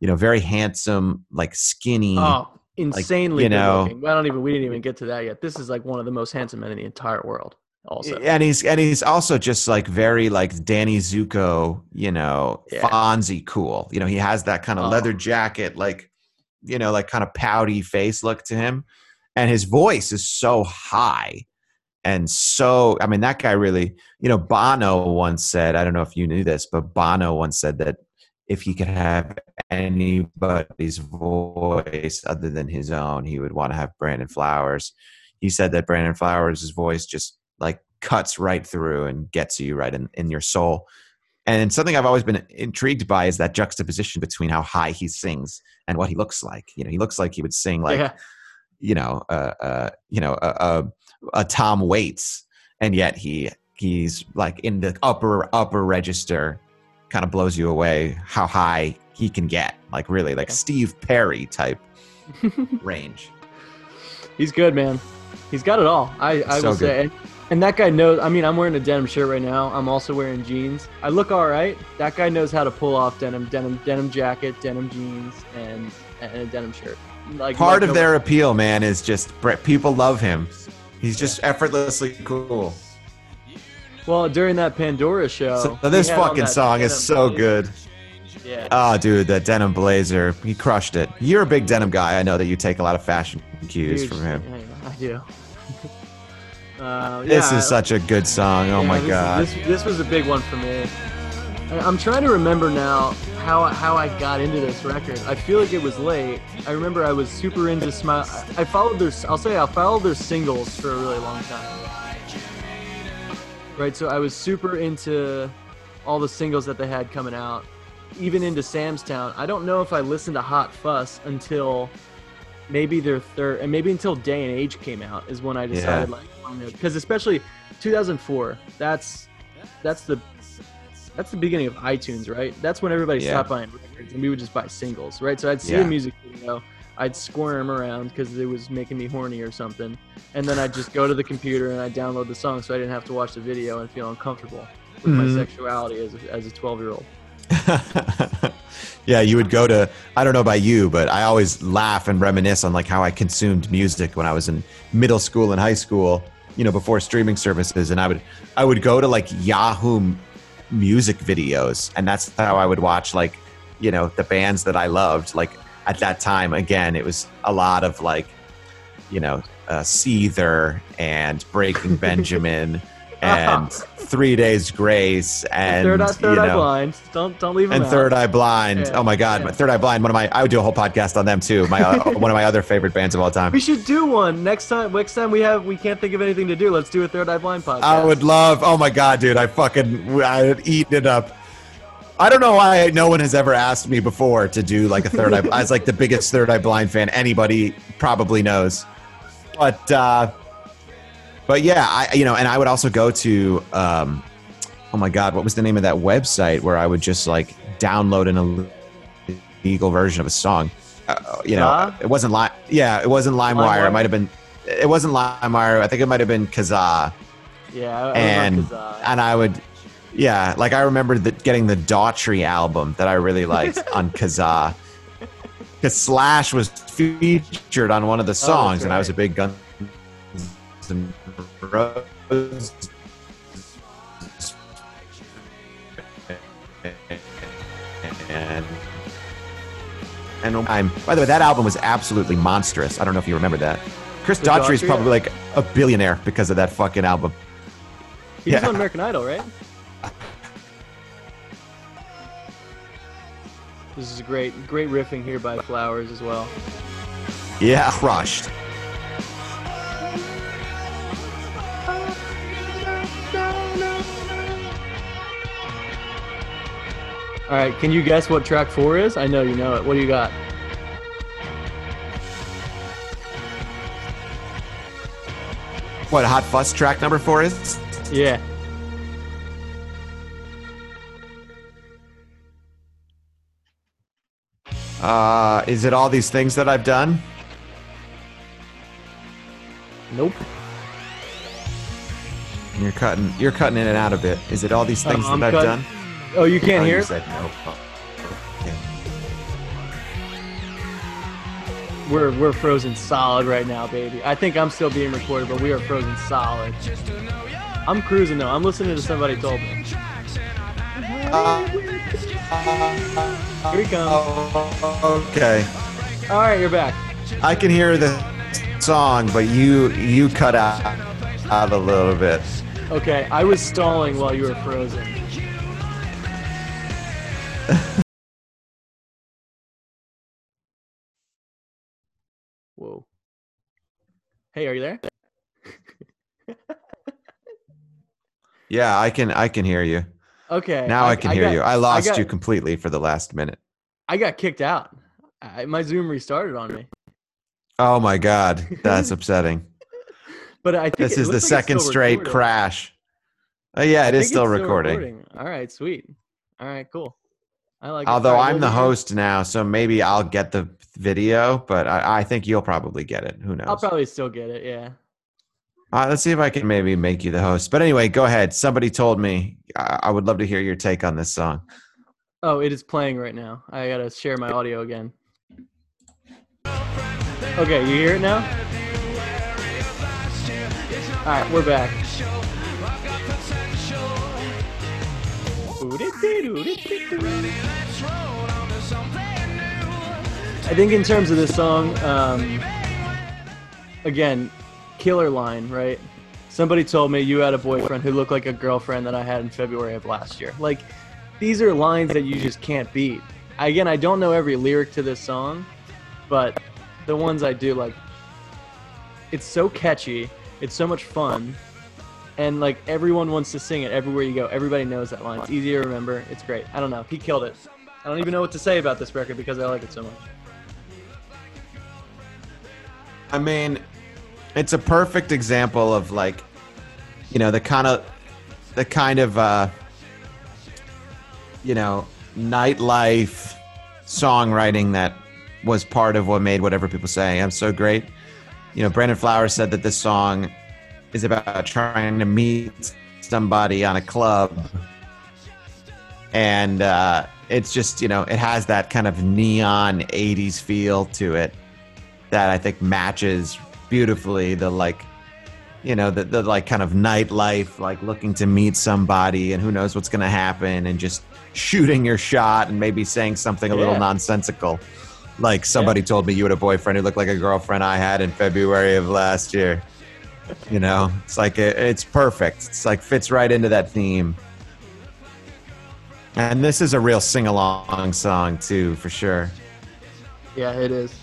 you know, very handsome, like skinny. oh, insanely you know- looking. I don't even we didn't even get to that yet. This is like one of the most handsome men in the entire world. Also, and he's and he's also just like very like Danny Zuko, you know, Yeah. Fonzie cool. You know, he has that kind of Oh. leather jacket, like you know, like kind of pouty face look to him, and his voice is so high and so. I mean, that guy really. You know, Bono once said, I don't know if you knew this, but Bono once said that if he could have anybody's voice other than his own, he would want to have Brandon Flowers. He said that Brandon Flowers' voice just like cuts right through and gets you right in, in your soul. And something I've always been intrigued by is that juxtaposition between how high he sings and what he looks like. You know, he looks like he would sing like, yeah, you know, uh, uh, you know, a, a, a Tom Waits, and yet he he's like in the upper upper register, kind of blows you away how high he can get. Like really, like Yeah. Steve Perry type range. he's good, man. He's got it all. I I So will say. And, that guy knows. I mean, I'm wearing a denim shirt right now. I'm also wearing jeans. I look all right. That guy knows how to pull off denim, denim, denim jacket, denim jeans, and and a denim shirt. Like Part like of no- their appeal, man, is just people love him. He's just effortlessly cool. Well, during that Pandora show. So this fucking song is so blazer. good. Yeah. Oh, dude, that denim blazer, he crushed it. You're a big denim guy. I know that you take a lot of fashion cues Huge- from him. Yeah, yeah, I do. Uh, This is such a good song. Oh yeah, my this- god. This, this was a big one for me. I'm trying to remember now how how I got into this record. I feel like it was late. I remember I was super into Smile. I I followed their. I'll say I followed their singles for a really long time. Right, so I was super into all the singles that they had coming out, even into Sam's Town. I don't know if I listened to Hot Fuss until maybe their third, and maybe until Day and Age came out is when I decided like because especially 2004. That's that's the that's the beginning of iTunes, right? That's when everybody Yeah. stopped buying records and we would just buy singles, right? So I'd see Yeah. a music video, I'd squirm around because it was making me horny or something, and then I'd just go to the computer and I'd download the song so I didn't have to watch the video and feel uncomfortable with my Mhm. sexuality as a, as a 12 year old. yeah, you would go to I don't know about you, but I always laugh and reminisce on like how I consumed music when I was in middle school and high school, you know, before streaming services and I would I would go to like Yahoo music videos and that's how I would watch like, you know, the bands that I loved. Like at that time again, it was a lot of like, you know, uh, Seether and Breaking Benjamin and Three Days Grace and third eye, third you eye know, blind. Don't don't leave them and out. Third Eye Blind. Yeah, oh my God, yeah. my Third Eye Blind. One of my I would do a whole podcast on them too. My uh, one of my other favorite bands of all time. We should do one next time. Next time we have we can't think of anything to do. Let's do a third eye blind podcast. I would love. Oh my God, dude, I fucking I would eat it up. I don't know why no one has ever asked me before to do like a Third Eye. I was like the biggest Third Eye Blind fan anybody probably knows. But uh, but yeah, I you know, and I would also go to um, oh my God, what was the name of that website where I would just like download an illegal version of a song? Uh, you know, it wasn't Lime. Yeah, it wasn't LimeWire. LimeWire? It might have been. It wasn't LimeWire. I think it might have been Kazaa Yeah, I, and Kazaa. and I would, yeah, like I remember the, getting the Daughtry album that I really liked on Kazaa. Because Slash was featured on one of the songs, and I was a big Guns N' Roses. And and oh, I'm, by the way, that album was absolutely monstrous. I don't know if you remember that. Chris Daughtry is probably like a billionaire because of that fucking album. he was on American Idol, right? This is a great, great riffing here by Flowers as well. Yeah, crushed. All right, can you guess what track four is? I know you know it. What do you got? What Hot Fuss track number four is? Yeah. Uh, is it all these things that I've done? Nope. You're cutting. You're cutting in and out a bit. Is it all these things Uh, I'm that I've done? Oh, you can't Oh, hear you said no. Oh. We're we're frozen solid right now, baby. I think I'm still being recorded, but we are frozen solid. I'm cruising though. I'm listening to somebody told me. Here he comes. Oh, okay. All right, you're back. I can hear the song, but you you cut out out a little bit. Okay, I was stalling while you were frozen. Whoa. Hey, are you there? Yeah, I can I can hear you. Okay. Now I, can hear got- you. I lost got- you completely for the last minute. I got kicked out. I, my Zoom restarted on me. Oh my god, that's upsetting. But I think This is the like second straight recording. crash. Oh yeah, it is still it's recording. All right, sweet. All right, cool. I like. Although I'm the host now, so maybe I'll get the video, but I, I think you'll probably get it. Who knows? I'll probably still get it. Yeah. Uh, let's see if I can maybe make you the host. But anyway, go ahead. Somebody told me I, I would love to hear your take on this song. Oh, it is playing right now. I gotta share my audio again. Okay, you hear it now? All right, we're back. I think in terms of this song, um, again, killer line, right? Somebody told me you had a boyfriend who looked like a girlfriend that I had in February of last year. Like, these are lines that you just can't beat. Again, I don't know every lyric to this song, but the ones I do like it's so catchy, it's so much fun, and like everyone wants to sing it everywhere you go. Everybody knows that line. It's easy to remember. It's great. I don't know. He killed it. I don't even know what to say about this record because I like it so much. I mean, it's a perfect example of like, you know, the kind of, the kind of, uh, you know, nightlife songwriting that was part of what made whatever people say I'm so great. You know, Brandon Flowers said that this song is about trying to meet somebody on a club, and uh, it's just you know, it has that kind of neon '80s feel to it that I think matches beautifully the like you know the, the like kind of nightlife like looking to meet somebody and who knows what's going to happen and just shooting your shot and maybe saying something a little nonsensical like somebody told me you had a boyfriend who looked like a girlfriend i had in february of last year. You know it's like it, it's perfect. It's like fits right into that theme. And this is a real sing-along song too for sure. Yeah, it is.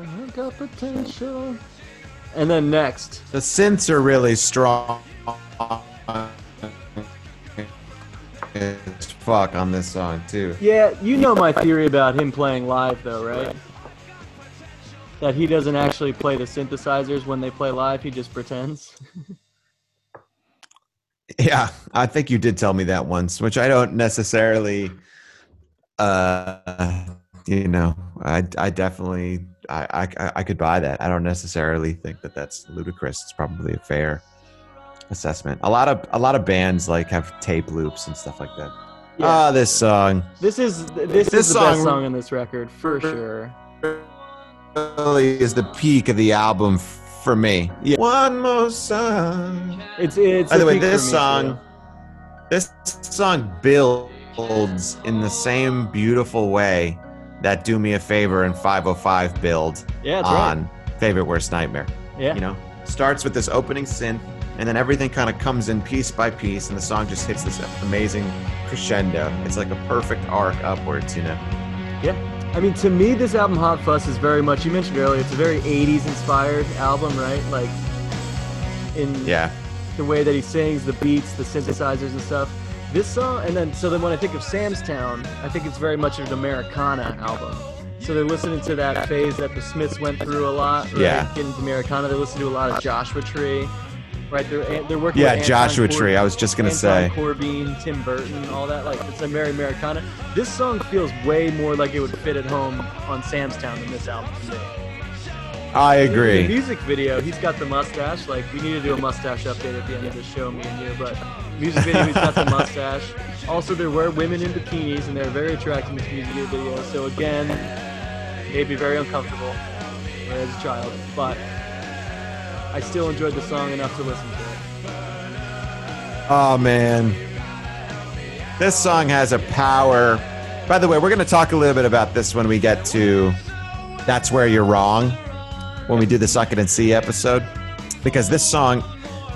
I got potential. And then next, The synths are really strong as fuck on this song too. yeah, you know my theory about him playing live though, right? That he doesn't actually play the synthesizers when they play live, he just pretends. Yeah, I think you did tell me that once, which I don't necessarily uh you know, I I definitely I I I could buy that. I don't necessarily think that that's ludicrous. It's probably a fair assessment. A lot of a lot of bands like have tape loops and stuff like that. Ah, this song This is this, This is the best song- song on this record for sure. really is the peak of the album for me. Yeah. One more song. It's it's. By the way, this song, too. this song builds in the same beautiful way that "Do Me a Favor" and 505 build Yeah, that's right. on "Favorite Worst Nightmare." Yeah. You know, starts with this opening synth, and then everything kind of comes in piece by piece, and the song just hits this amazing crescendo. It's like a perfect arc upwards, you know. Yeah. I mean, to me, this album, Hot Fuss, is very much, you mentioned earlier, it's a very 80s inspired album, right? Like, in Yeah. the way that he sings, the beats, the synthesizers and stuff. This song, and then, so then when I think of Sam's Town, I think it's very much an Americana album. So they're listening to that phase that the Smiths went through a lot. Right? Yeah. Getting into Americana, they listen to a lot of Joshua Tree. Right, they're eh, they're working. Yeah, with Joshua Corbijn- Tree. I was just gonna Anton say. Corbijn, Tim Burton, all that. Like it's a very Americana. This song feels way more like it would fit at home on Sam's Town than this album to me. I In the agree. music video, he's got the mustache. Like we need to do a mustache update at the end of the show, me and you. But music video, he's got the mustache. Also, there were women in bikinis, and they're very attractive in this music video. So again, made me very uncomfortable as a child, but I still enjoyed the song enough to listen to it. Oh man. This song has a power. By the way, we're going to talk a little bit about this when we get to That's Where You're Wrong, when we do the Suck It and See episode. Because this song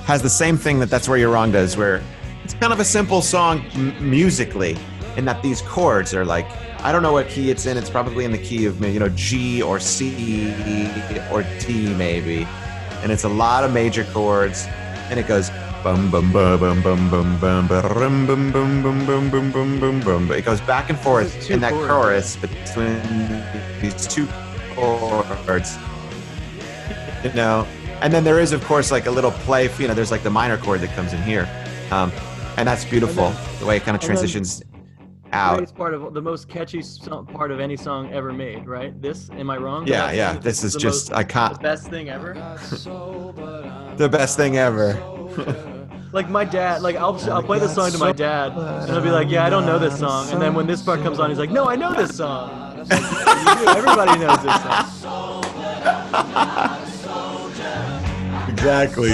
has the same thing that That's Where You're Wrong does, where it's kind of a simple song m- musically, in that these chords are like, I don't know what key it's in. It's probably in the key of, you know, G or C or D maybe. And it's a lot of major chords, and it goes bum bum bum bum bum bum bum bum bum bum bum bum bum bum bum bum. It goes back and forth in that chorus between these two chords. You know, and then there is of course like a little play. You know, there's like the minor chord that comes in here, um, and that's beautiful. the way it kind of transitions out. It's part of the most catchy song, part of any song ever made, right? This, am I wrong? Yeah, yeah. this This is the just most- I the can't. best thing ever. The best thing ever. Like my dad, like I'll I'll play this song to my dad, and he'll be like, "Yeah, I don't know this song," and then when this part comes on, he's like, "No, I know this song." It's like, "Yeah, you do. Everybody knows this song. Exactly.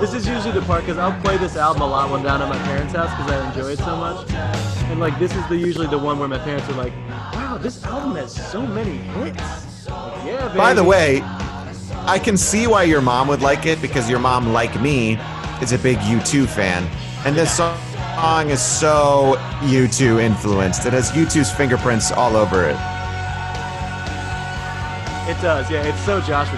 This is usually the part because I'll play this album a lot when down at my parents' house because I enjoy it so much. And like this is the usually the one where my parents are like, "Wow, this album has so many hits." Like, yeah, baby. By the way, I can see why your mom would like it because your mom, like me, is a big U2 fan. And this song song is so U2 influenced. It has U2's fingerprints all over it. It does, yeah. It's so Joshua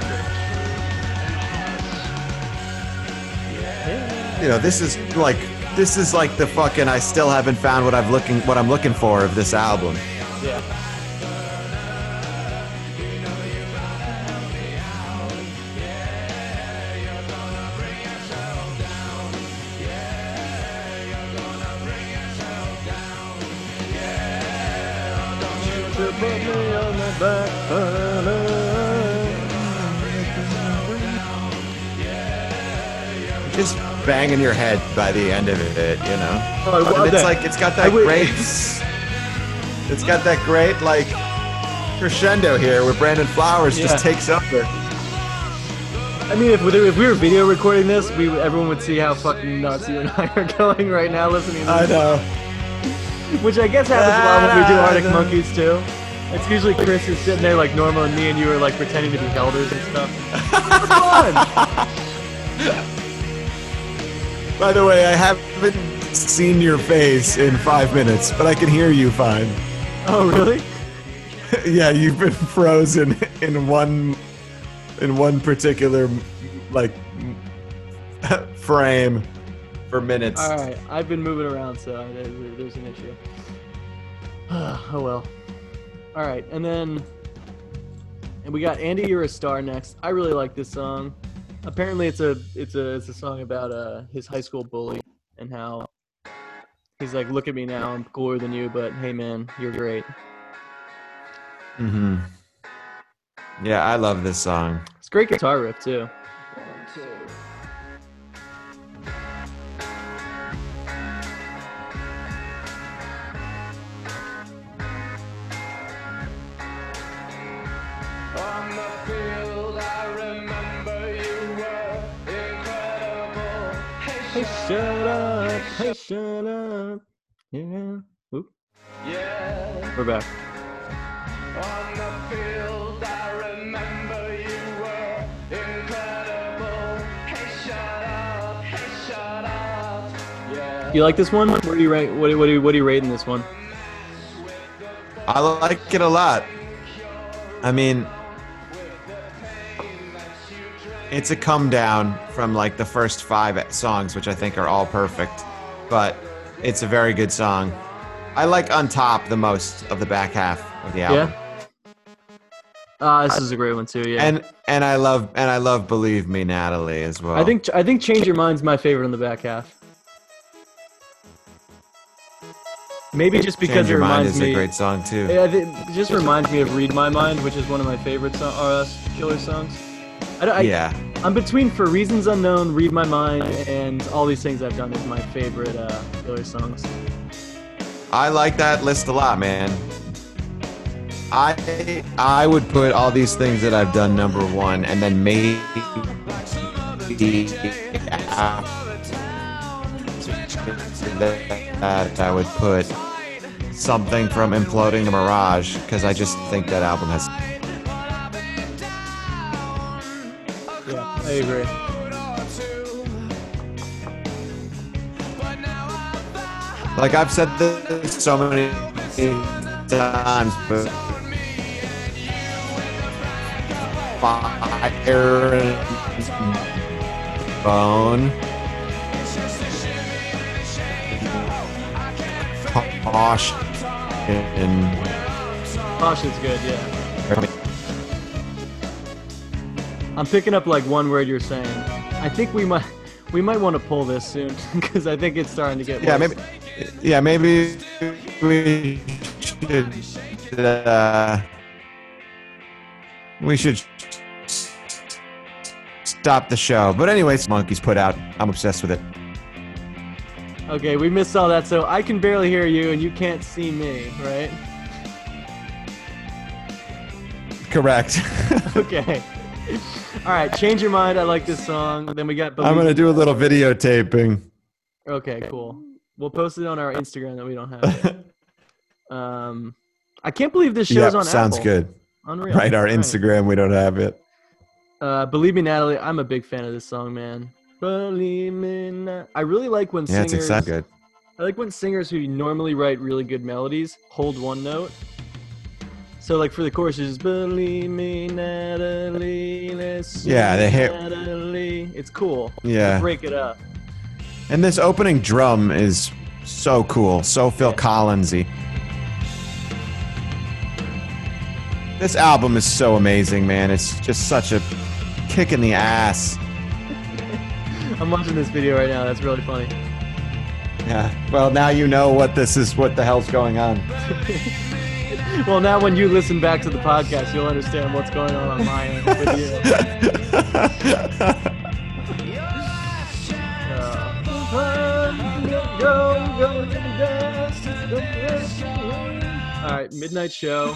You know, this is like this is like the fucking I still haven't found what I've looking what I'm looking for of this album. Yeah. Banging your head by the end of it, you know. Oh, I And it's that. like it's got I that great It's got that great like crescendo here where Brandon Flowers just takes over. I mean, if we, if we were video recording this, we everyone would see how fucking nuts you and I are going right now listening to I this. know. Which I guess happens a lot when we do Arctic. Monkeys too. It's usually Chris is sitting there like normal, and me and you are like pretending to be elders and stuff. It's fun. By the way, I haven't seen your face in five minutes, but I can hear you fine. Oh, really? yeah, you've been frozen in one in one particular like frame for minutes. All right, I've been moving around, so there's, there's an issue. oh well. All right, and then and we got Andy, you're a star next. I really like this song. Apparently, it's a it's a it's a song about uh his high school bully and how he's like, look at me now, I'm cooler than you, but hey man, you're great. Mm-hmm. Yeah, I love this song. It's a great guitar riff too. Shut up! Yeah. Oop, yeah. we're back. On the field, I remember you were incredible. Hey, shut up! Hey, shut up! Yeah. You like this one? What do you rate? What do, what do you what do you rate in this one? I like it a lot. I mean, it's a come down from like the first five songs, which I think are all perfect, but it's a very good song. I like On Top the most of the back half of the album. Yeah. Uh, this is a great one too. Yeah. And and I love and I love Believe Me Natalie as well. I think I think Change Your Mind's my favorite on the back half. Maybe just because Change it Your Mind is me. a great song too. Yeah, it just reminds me of "Read My Mind," which is one of my favorite so- uh, Killer songs. I, I, yeah. I'm between "For Reasons Unknown," "Read My Mind," and "All These Things I've Done" is my favorite uh, Killer songs. I like that list a lot, man. I I would put all these things that I've done number one, and then maybe that I would put something from Imploding the Mirage because I just think that album has. I agree. Like I've said this so many times, but fire and bone. Posh and Caution's good. Yeah. I'm picking up like one word you're saying. I think we might we might want to pull this soon because I think it's starting to get yeah, worse. maybe yeah, maybe we should uh, we should stop the show. But anyways, monkeys put out. I'm obsessed with it. Okay, we missed all that, so I can barely hear you and you can't see me, right? Correct. Okay. All right, change your mind. I like this song. Then we got. I'm gonna do a little videotaping. Okay, cool. We'll post it on our Instagram that we don't have. Yet. Um, I can't believe this show's yeah, on sounds Apple. good. Unreal. Right, our All Instagram, we don't have it. Uh, believe me, Natalie. I'm a big fan of this song, man. Believe me, Na- I really like when Yeah, it's singers. exactly good. I like when singers who normally write really good melodies hold one note. So like for the chorus, believe me, Natalie. Let's Yeah, they hit- Natalie. It's cool. Yeah. Break it up. And this opening drum is so cool, so Phil Collinsy. This album is so amazing, man. It's just such a kick in the ass. I'm watching this video right now. That's really funny. Yeah. Well, now you know what this is. What the hell's going on? Well, now when you listen back to the podcast, you'll understand what's going on on my end with you. All right, midnight show.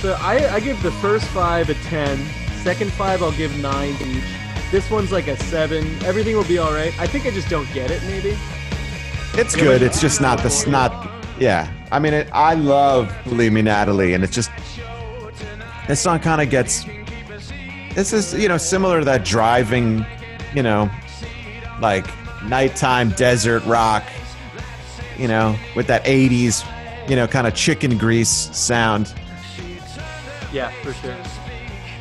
so I, I give the first five a 10. Second five, I'll give nine each. This one's like a seven. Everything will be all right. I think I just don't get it, maybe. It's good. It's just not the not. Yeah. I mean, it, I love "Believe Me, Natalie," and it's just this song kind of gets. This is you know similar to that driving, you know, like nighttime desert rock, you know, with that '80s, you know, kind of chicken grease sound. Yeah, for sure.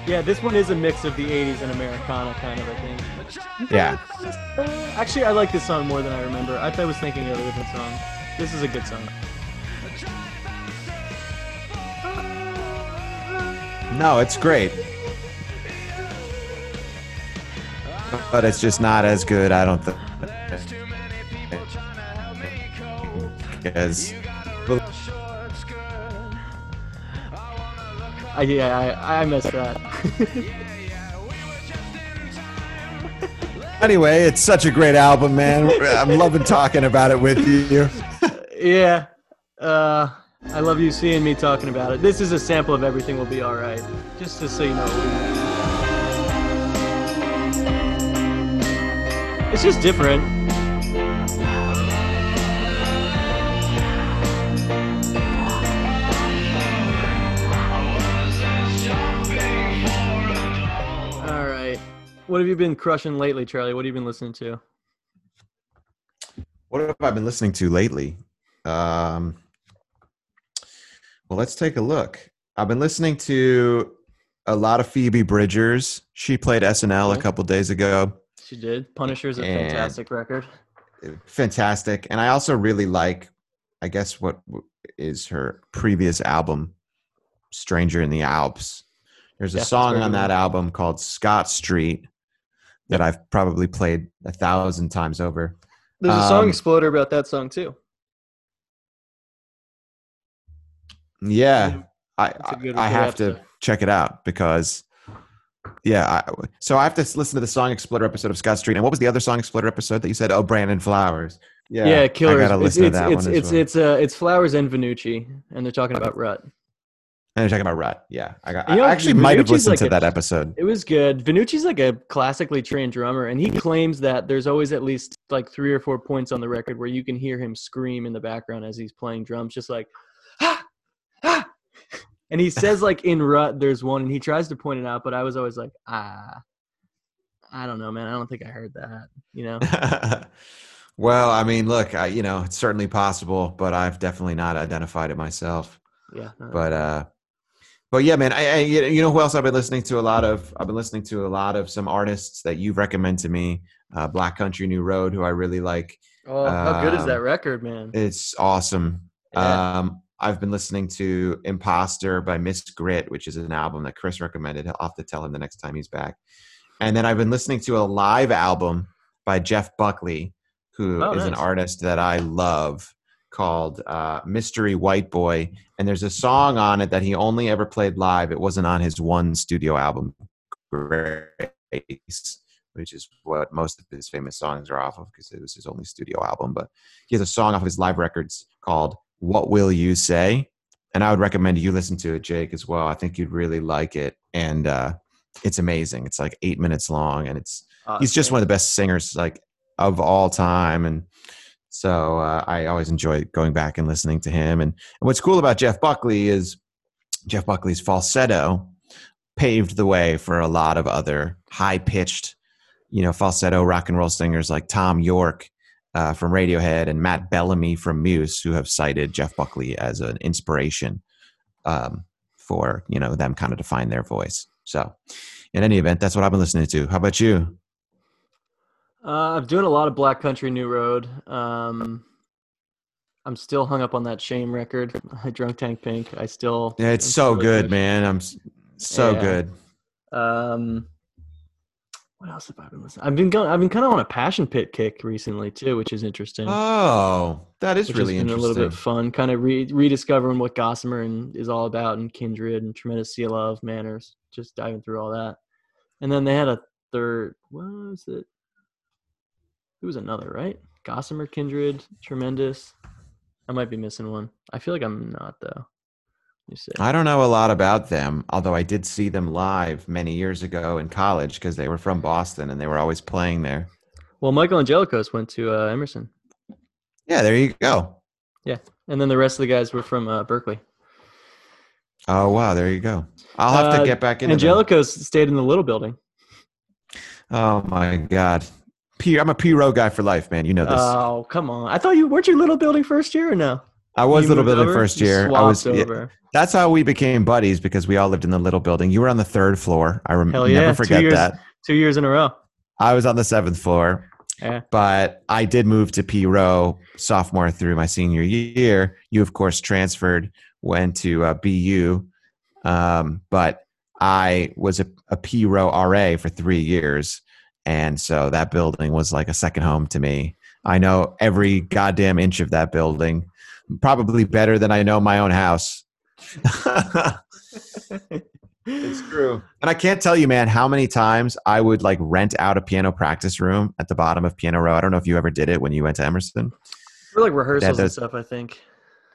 Yeah, this one is a mix of the 80s and Americana, kind of, I think. Yeah. Actually, I like this song more than I remember. I, I was thinking of a different song. This is a good song. No, it's great. But it's just not as good, I don't think. As I, yeah, I, I missed that. anyway, it's such a great album, man. I'm loving talking about it with you. Yeah. Uh, I love you seeing me talking about it. This is a sample of Everything Will Be Alright. Just to so you know. It's just different. All right. What have you been crushing lately, Charlie? What have you been listening to? What have I been listening to lately? Um, well, let's take a look. I've been listening to a lot of Phoebe Bridgers. She played SNL a couple days ago. She did. Punisher's a And- fantastic record. Fantastic. And I also really like, I guess, what is her previous album, Stranger in the Alps. There's a song on that album called Scott Street that I've probably played a thousand times over. There's a song Um, exploder about that song too. Yeah, I I, have to check it out because yeah, I, so I have to listen to the song Exploder episode of Scott Street. And what was the other song Exploder episode that you said? Oh, Brandon Flowers. Yeah, Yeah, Killers. I gotta listen it's to that it's one as it's, well. it's uh it's Flowers and Vannucci, and they're talking about Rut. and they're talking about Rut. Yeah, I got. You know, I actually might have listened like to a- that episode. It was good. Vannucci's like a classically trained drummer, and he claims that there's always at least like three or four points on the record where you can hear him scream in the background as he's playing drums, just like ah. And he says like in Rut, there's one, and he tries to point it out, but I was always like, ah, I don't know, man. I don't think I heard that. You know? well, I mean, look, I, you know, it's certainly possible, but I've definitely not identified it myself. Yeah. no. but uh but yeah man I, I you you know who else i've been listening to a lot of i've been listening to a lot of some artists that you've recommended to me uh black country new road who i really like oh, how good is um, that record, man? it's awesome Yeah. um i've been listening to imposter by miss grit which is an album that chris recommended. I'll have to tell him the next time he's back. And then i've been listening to a live album by jeff buckley who is Oh, an nice. artist that i love called uh, mystery white boy. And there's a song on it that he only ever played live. It wasn't on his one studio album grace which is what most of his famous songs are off of because it was his only studio album. But he has a song off of his live records called what will you say? And i would recommend you listen to it jake as well. I think you'd really like it. And uh, it's amazing. It's like eight minutes long and it's he's just one of the best singers like of all time. And so uh, i always enjoy going back and listening to him. And, and what's cool about jeff buckley is jeff buckley's falsetto paved the way for a lot of other high pitched you know, falsetto rock and roll singers like Thom Yorke uh, from Radiohead and Matt Bellamy from Muse, who have cited Jeff Buckley as an inspiration um, for you know them kind of to find their voice. So, in any event, that's what I've been listening to. How about you? Uh, I'm doing a lot of Black Country New Road. Um, I'm still hung up on that Shame record, Drunk Tank Pink. I still. Yeah, it's so good, man. I'm so Yeah. good. Um, what else have I been listening? I've been going. I've been kind of on a Passion Pit kick recently too, which is interesting. Oh, that is really interesting. a little bit fun, kind of re- rediscovering what Gossamer and is all about, and Kindred and Tremendous Sea Love, Manners. Just diving through all that, and then they had a third. What was it? It was another, right? Gossamer, Kindred, Tremendous. I might be missing one. I feel like I'm not though. I don't know a lot about them, although I did see them live many years ago in college because they were from Boston and they were always playing there. Well, Michael Angelakos went to uh, Emerson, Yeah, there you go. Yeah, and then the rest of the guys were from uh, Berklee. Oh wow, there you go. I'll have Uh, to get back into them. Angelicos stayed in the little building. Oh my god, P, I'm a P row guy for life, man. You know this. Oh, come on! I thought you weren't you little building first year or no? I was You little building over? first year. I was. yeah, that's how we became buddies because we all lived in the little building. You were on the third floor. I rem- Hell yeah, never two forget years. that. Two years in a row. I was on the seventh floor. Yeah. but I did move to P row sophomore through my senior year. You, of course, transferred, went to uh, BU, um, but I was a, a P row RA for three years, and so that building was like a second home to me. I know every goddamn inch of that building, probably better than I know my own house. It's true. And I can't tell you, man, how many times I would like rent out a piano practice room at the bottom of Piano Row. I don't know if you ever did it when you went to Emerson. For like rehearsals and stuff, I think.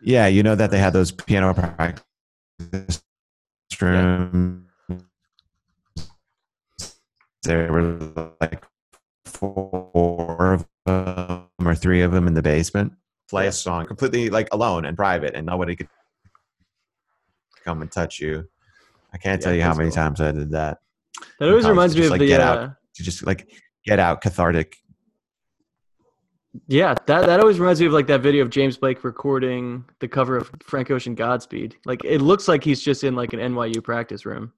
Yeah, you know that they had those piano practice rooms. There were like four of them or three of them in the basement. Play a song completely like alone and private, and nobody could come and touch you. I can't Yeah, tell you how many cool. times I did that. That always reminds to me just, of like, the get uh, out. To just like get out, cathartic. yeah that that always reminds me of like that video of James Blake recording the cover of Frank Ocean Godspeed. Like it looks like he's just in like an NYU practice room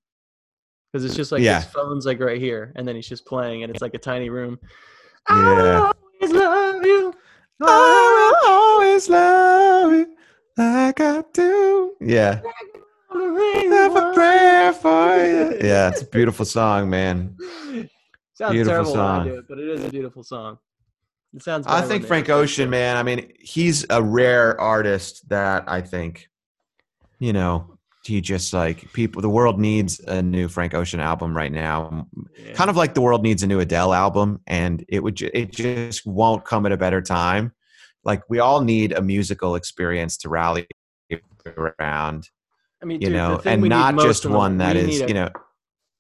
because it's just like Yeah. his phone's like right here, and then he's just playing, and it's like a tiny room. Yeah. I always love you. I will always love you like I do. Yeah. Have a prayer for you. Yeah, it's a beautiful song, man. Sounds Beautiful terrible when I song. do it, but it is a beautiful song. It sounds. I think Frank record Ocean, man. I mean, he's a rare artist that I think, you know, he just like people. The world needs a new Frank Ocean album right now. Yeah. Kind of like the world needs a new Adele album, and it would. ju- It just won't come at a better time. Like we all need a musical experience to rally around, I mean, you dude, know, and not just one that we a- you know,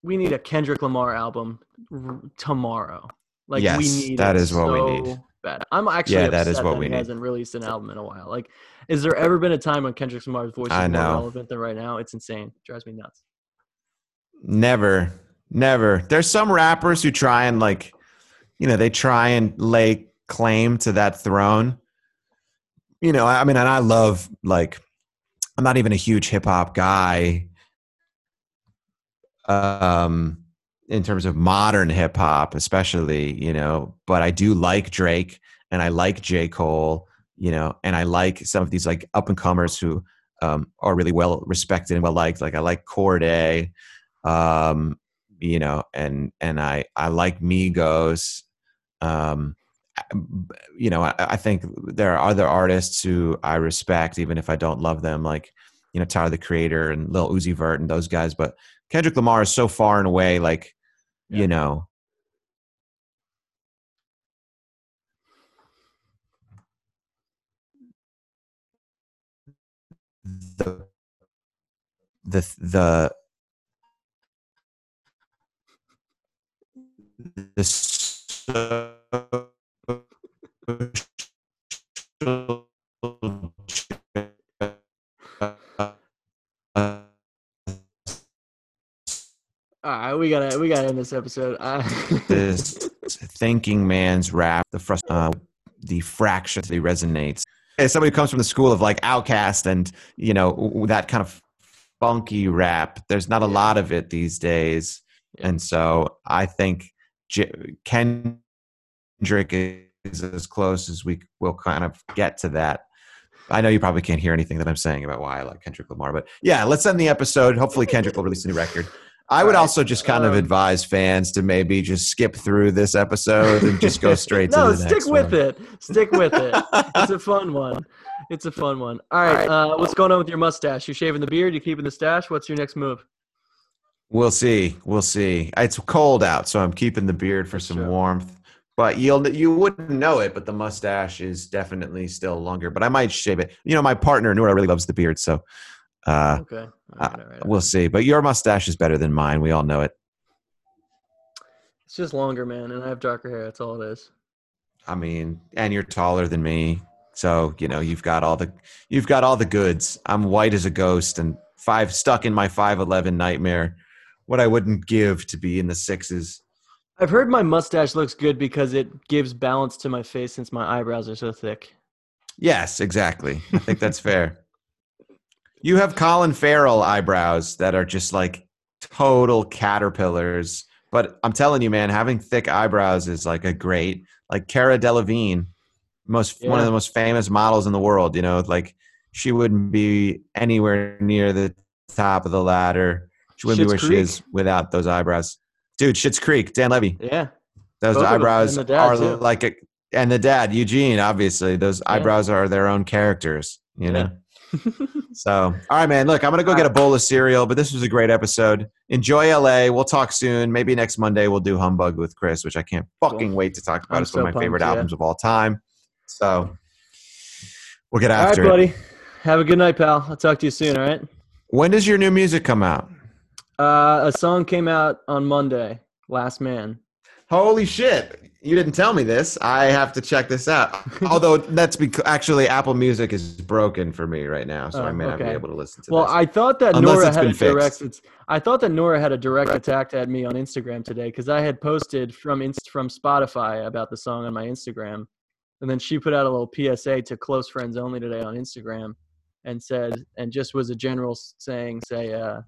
we need a Kendrick Lamar album r- tomorrow. Like we Yes, need that is what we need. Bad. I'm actually Yeah, that is what that we he need. hasn't released an album in a while. Like, is there ever been a time when Kendrick Lamar's voice is more relevant than right now? It's insane. drives me nuts. Never, never. There's some rappers who try and like, you know, they try and lay claim to that throne. You know, I I mean, and I love like, I'm not even a huge hip hop guy. Um, in terms of modern hip hop, especially, you know, but I do like Drake and I like J. Cole, you know, and I like some of these like up and comers who um, are really well respected and well liked. Like I like Cordae, um, you know, and and I I like Migos. Um, you know, I, I think there are other artists who I respect, even if I don't love them, like you know Tyler the Creator and Lil Uzi Vert and those guys. But Kendrick Lamar is so far and away, like Yeah. you know. The the the the All right, we gotta we gotta end this episode. Uh, this thinking man's rap, the frust- uh, the fraction that resonates. As somebody who comes from the school of like OutKast and you know that kind of funky rap, there's not a Yeah. lot of it these days, Yeah. and so I think J- Kendrick is as close as we will kind of get to that. I know you probably can't hear anything that I'm saying about why I like Kendrick Lamar, but yeah, let's end the episode. Hopefully, Kendrick will release a new record. I would All right. also just kind of Um, advise fans to maybe just skip through this episode and just go straight to the next. no, stick with one. it. Stick with it. It's a fun one. It's a fun one. All right. Uh, what's going on with your mustache? You're shaving the beard? You keeping the stash? What's your next move? We'll see. We'll see. It's cold out, so I'm keeping the beard for some Sure. warmth. But you'll you wouldn't know it, but the mustache is definitely still longer. But I might shave it. You know, my partner Nora really loves the beard, so uh, Okay. All right, all right, we'll see. But your mustache is better than mine. We all know it. It's just longer, man, and I have darker hair. That's all it is. I mean, and you're taller than me, so you know you've got all the you've got all the goods. I'm white as a ghost and five stuck in my five eleven nightmare. What I wouldn't give to be in the sixes. I've heard my mustache looks good because it gives balance to my face since my eyebrows are so thick. Yes, exactly. I think that's fair. You have Colin Farrell eyebrows that are just like total caterpillars. But I'm telling you, man, having thick eyebrows is like a great, like Cara Delevingne, most one of the most famous models in the world. You know, like she wouldn't be anywhere near the top of the ladder. She wouldn't be where Creek. she is without those eyebrows. Dude, Schitt's Creek, Dan Levy. Yeah. Those Both eyebrows and the dad, are too. like a, and the dad Eugene. Obviously, those Yeah. eyebrows are their own characters. You Yeah. So, all right, man. Look, I'm gonna go get a bowl of cereal, but this was a great episode. Enjoy LA. We'll talk soon. Maybe next Monday we'll do Humbug with Chris, which I can't fucking wait to talk about. I'm it's one of so my favorite yeah. albums of all time. So, we'll get all right, after it. buddy. Have a good night, pal. I'll talk to you soon. All right. When does your new music come out? Uh, a song came out on Monday. Last Man. Holy shit! You didn't tell me this. I have to check this out. Although that's because actually Apple Music is broken for me right now, so Oh, I may not be able to listen to this. Well, this. I thought that Unless Nora had a direct. It's, I thought that Nora had a direct attack at me on Instagram today because I had posted from Inst- from Spotify about the song on my Instagram, and then she put out a little PSA to close friends only today on Instagram, and said, and just was a general saying, say, uh,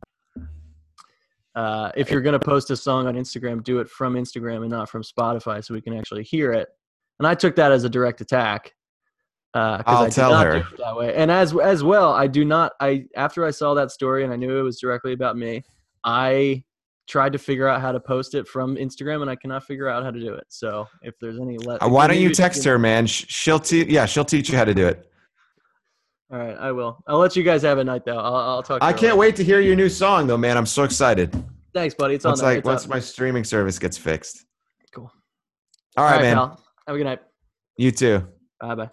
uh, if you're gonna post a song on Instagram, do it from Instagram and not from Spotify, so we can actually hear it. And I took that as a direct attack. Uh, I'll I tell her. that way. And as as well, I do not. I after I saw that story and I knew it was directly about me, I tried to figure out how to post it from Instagram, and I cannot figure out how to do it. So if there's any, le- Uh, why don't you text her, man? She'll te- yeah, she'll teach you how to do it. All right, I will. I'll let you guys have a night though. I'll, I'll talk. To I can't later. wait to hear your new song, though, man. I'm so excited. Thanks, buddy. It's on Once there. like It's once up. my streaming service gets fixed. Cool. All right, man. pal. Have a good night. You too. Bye bye.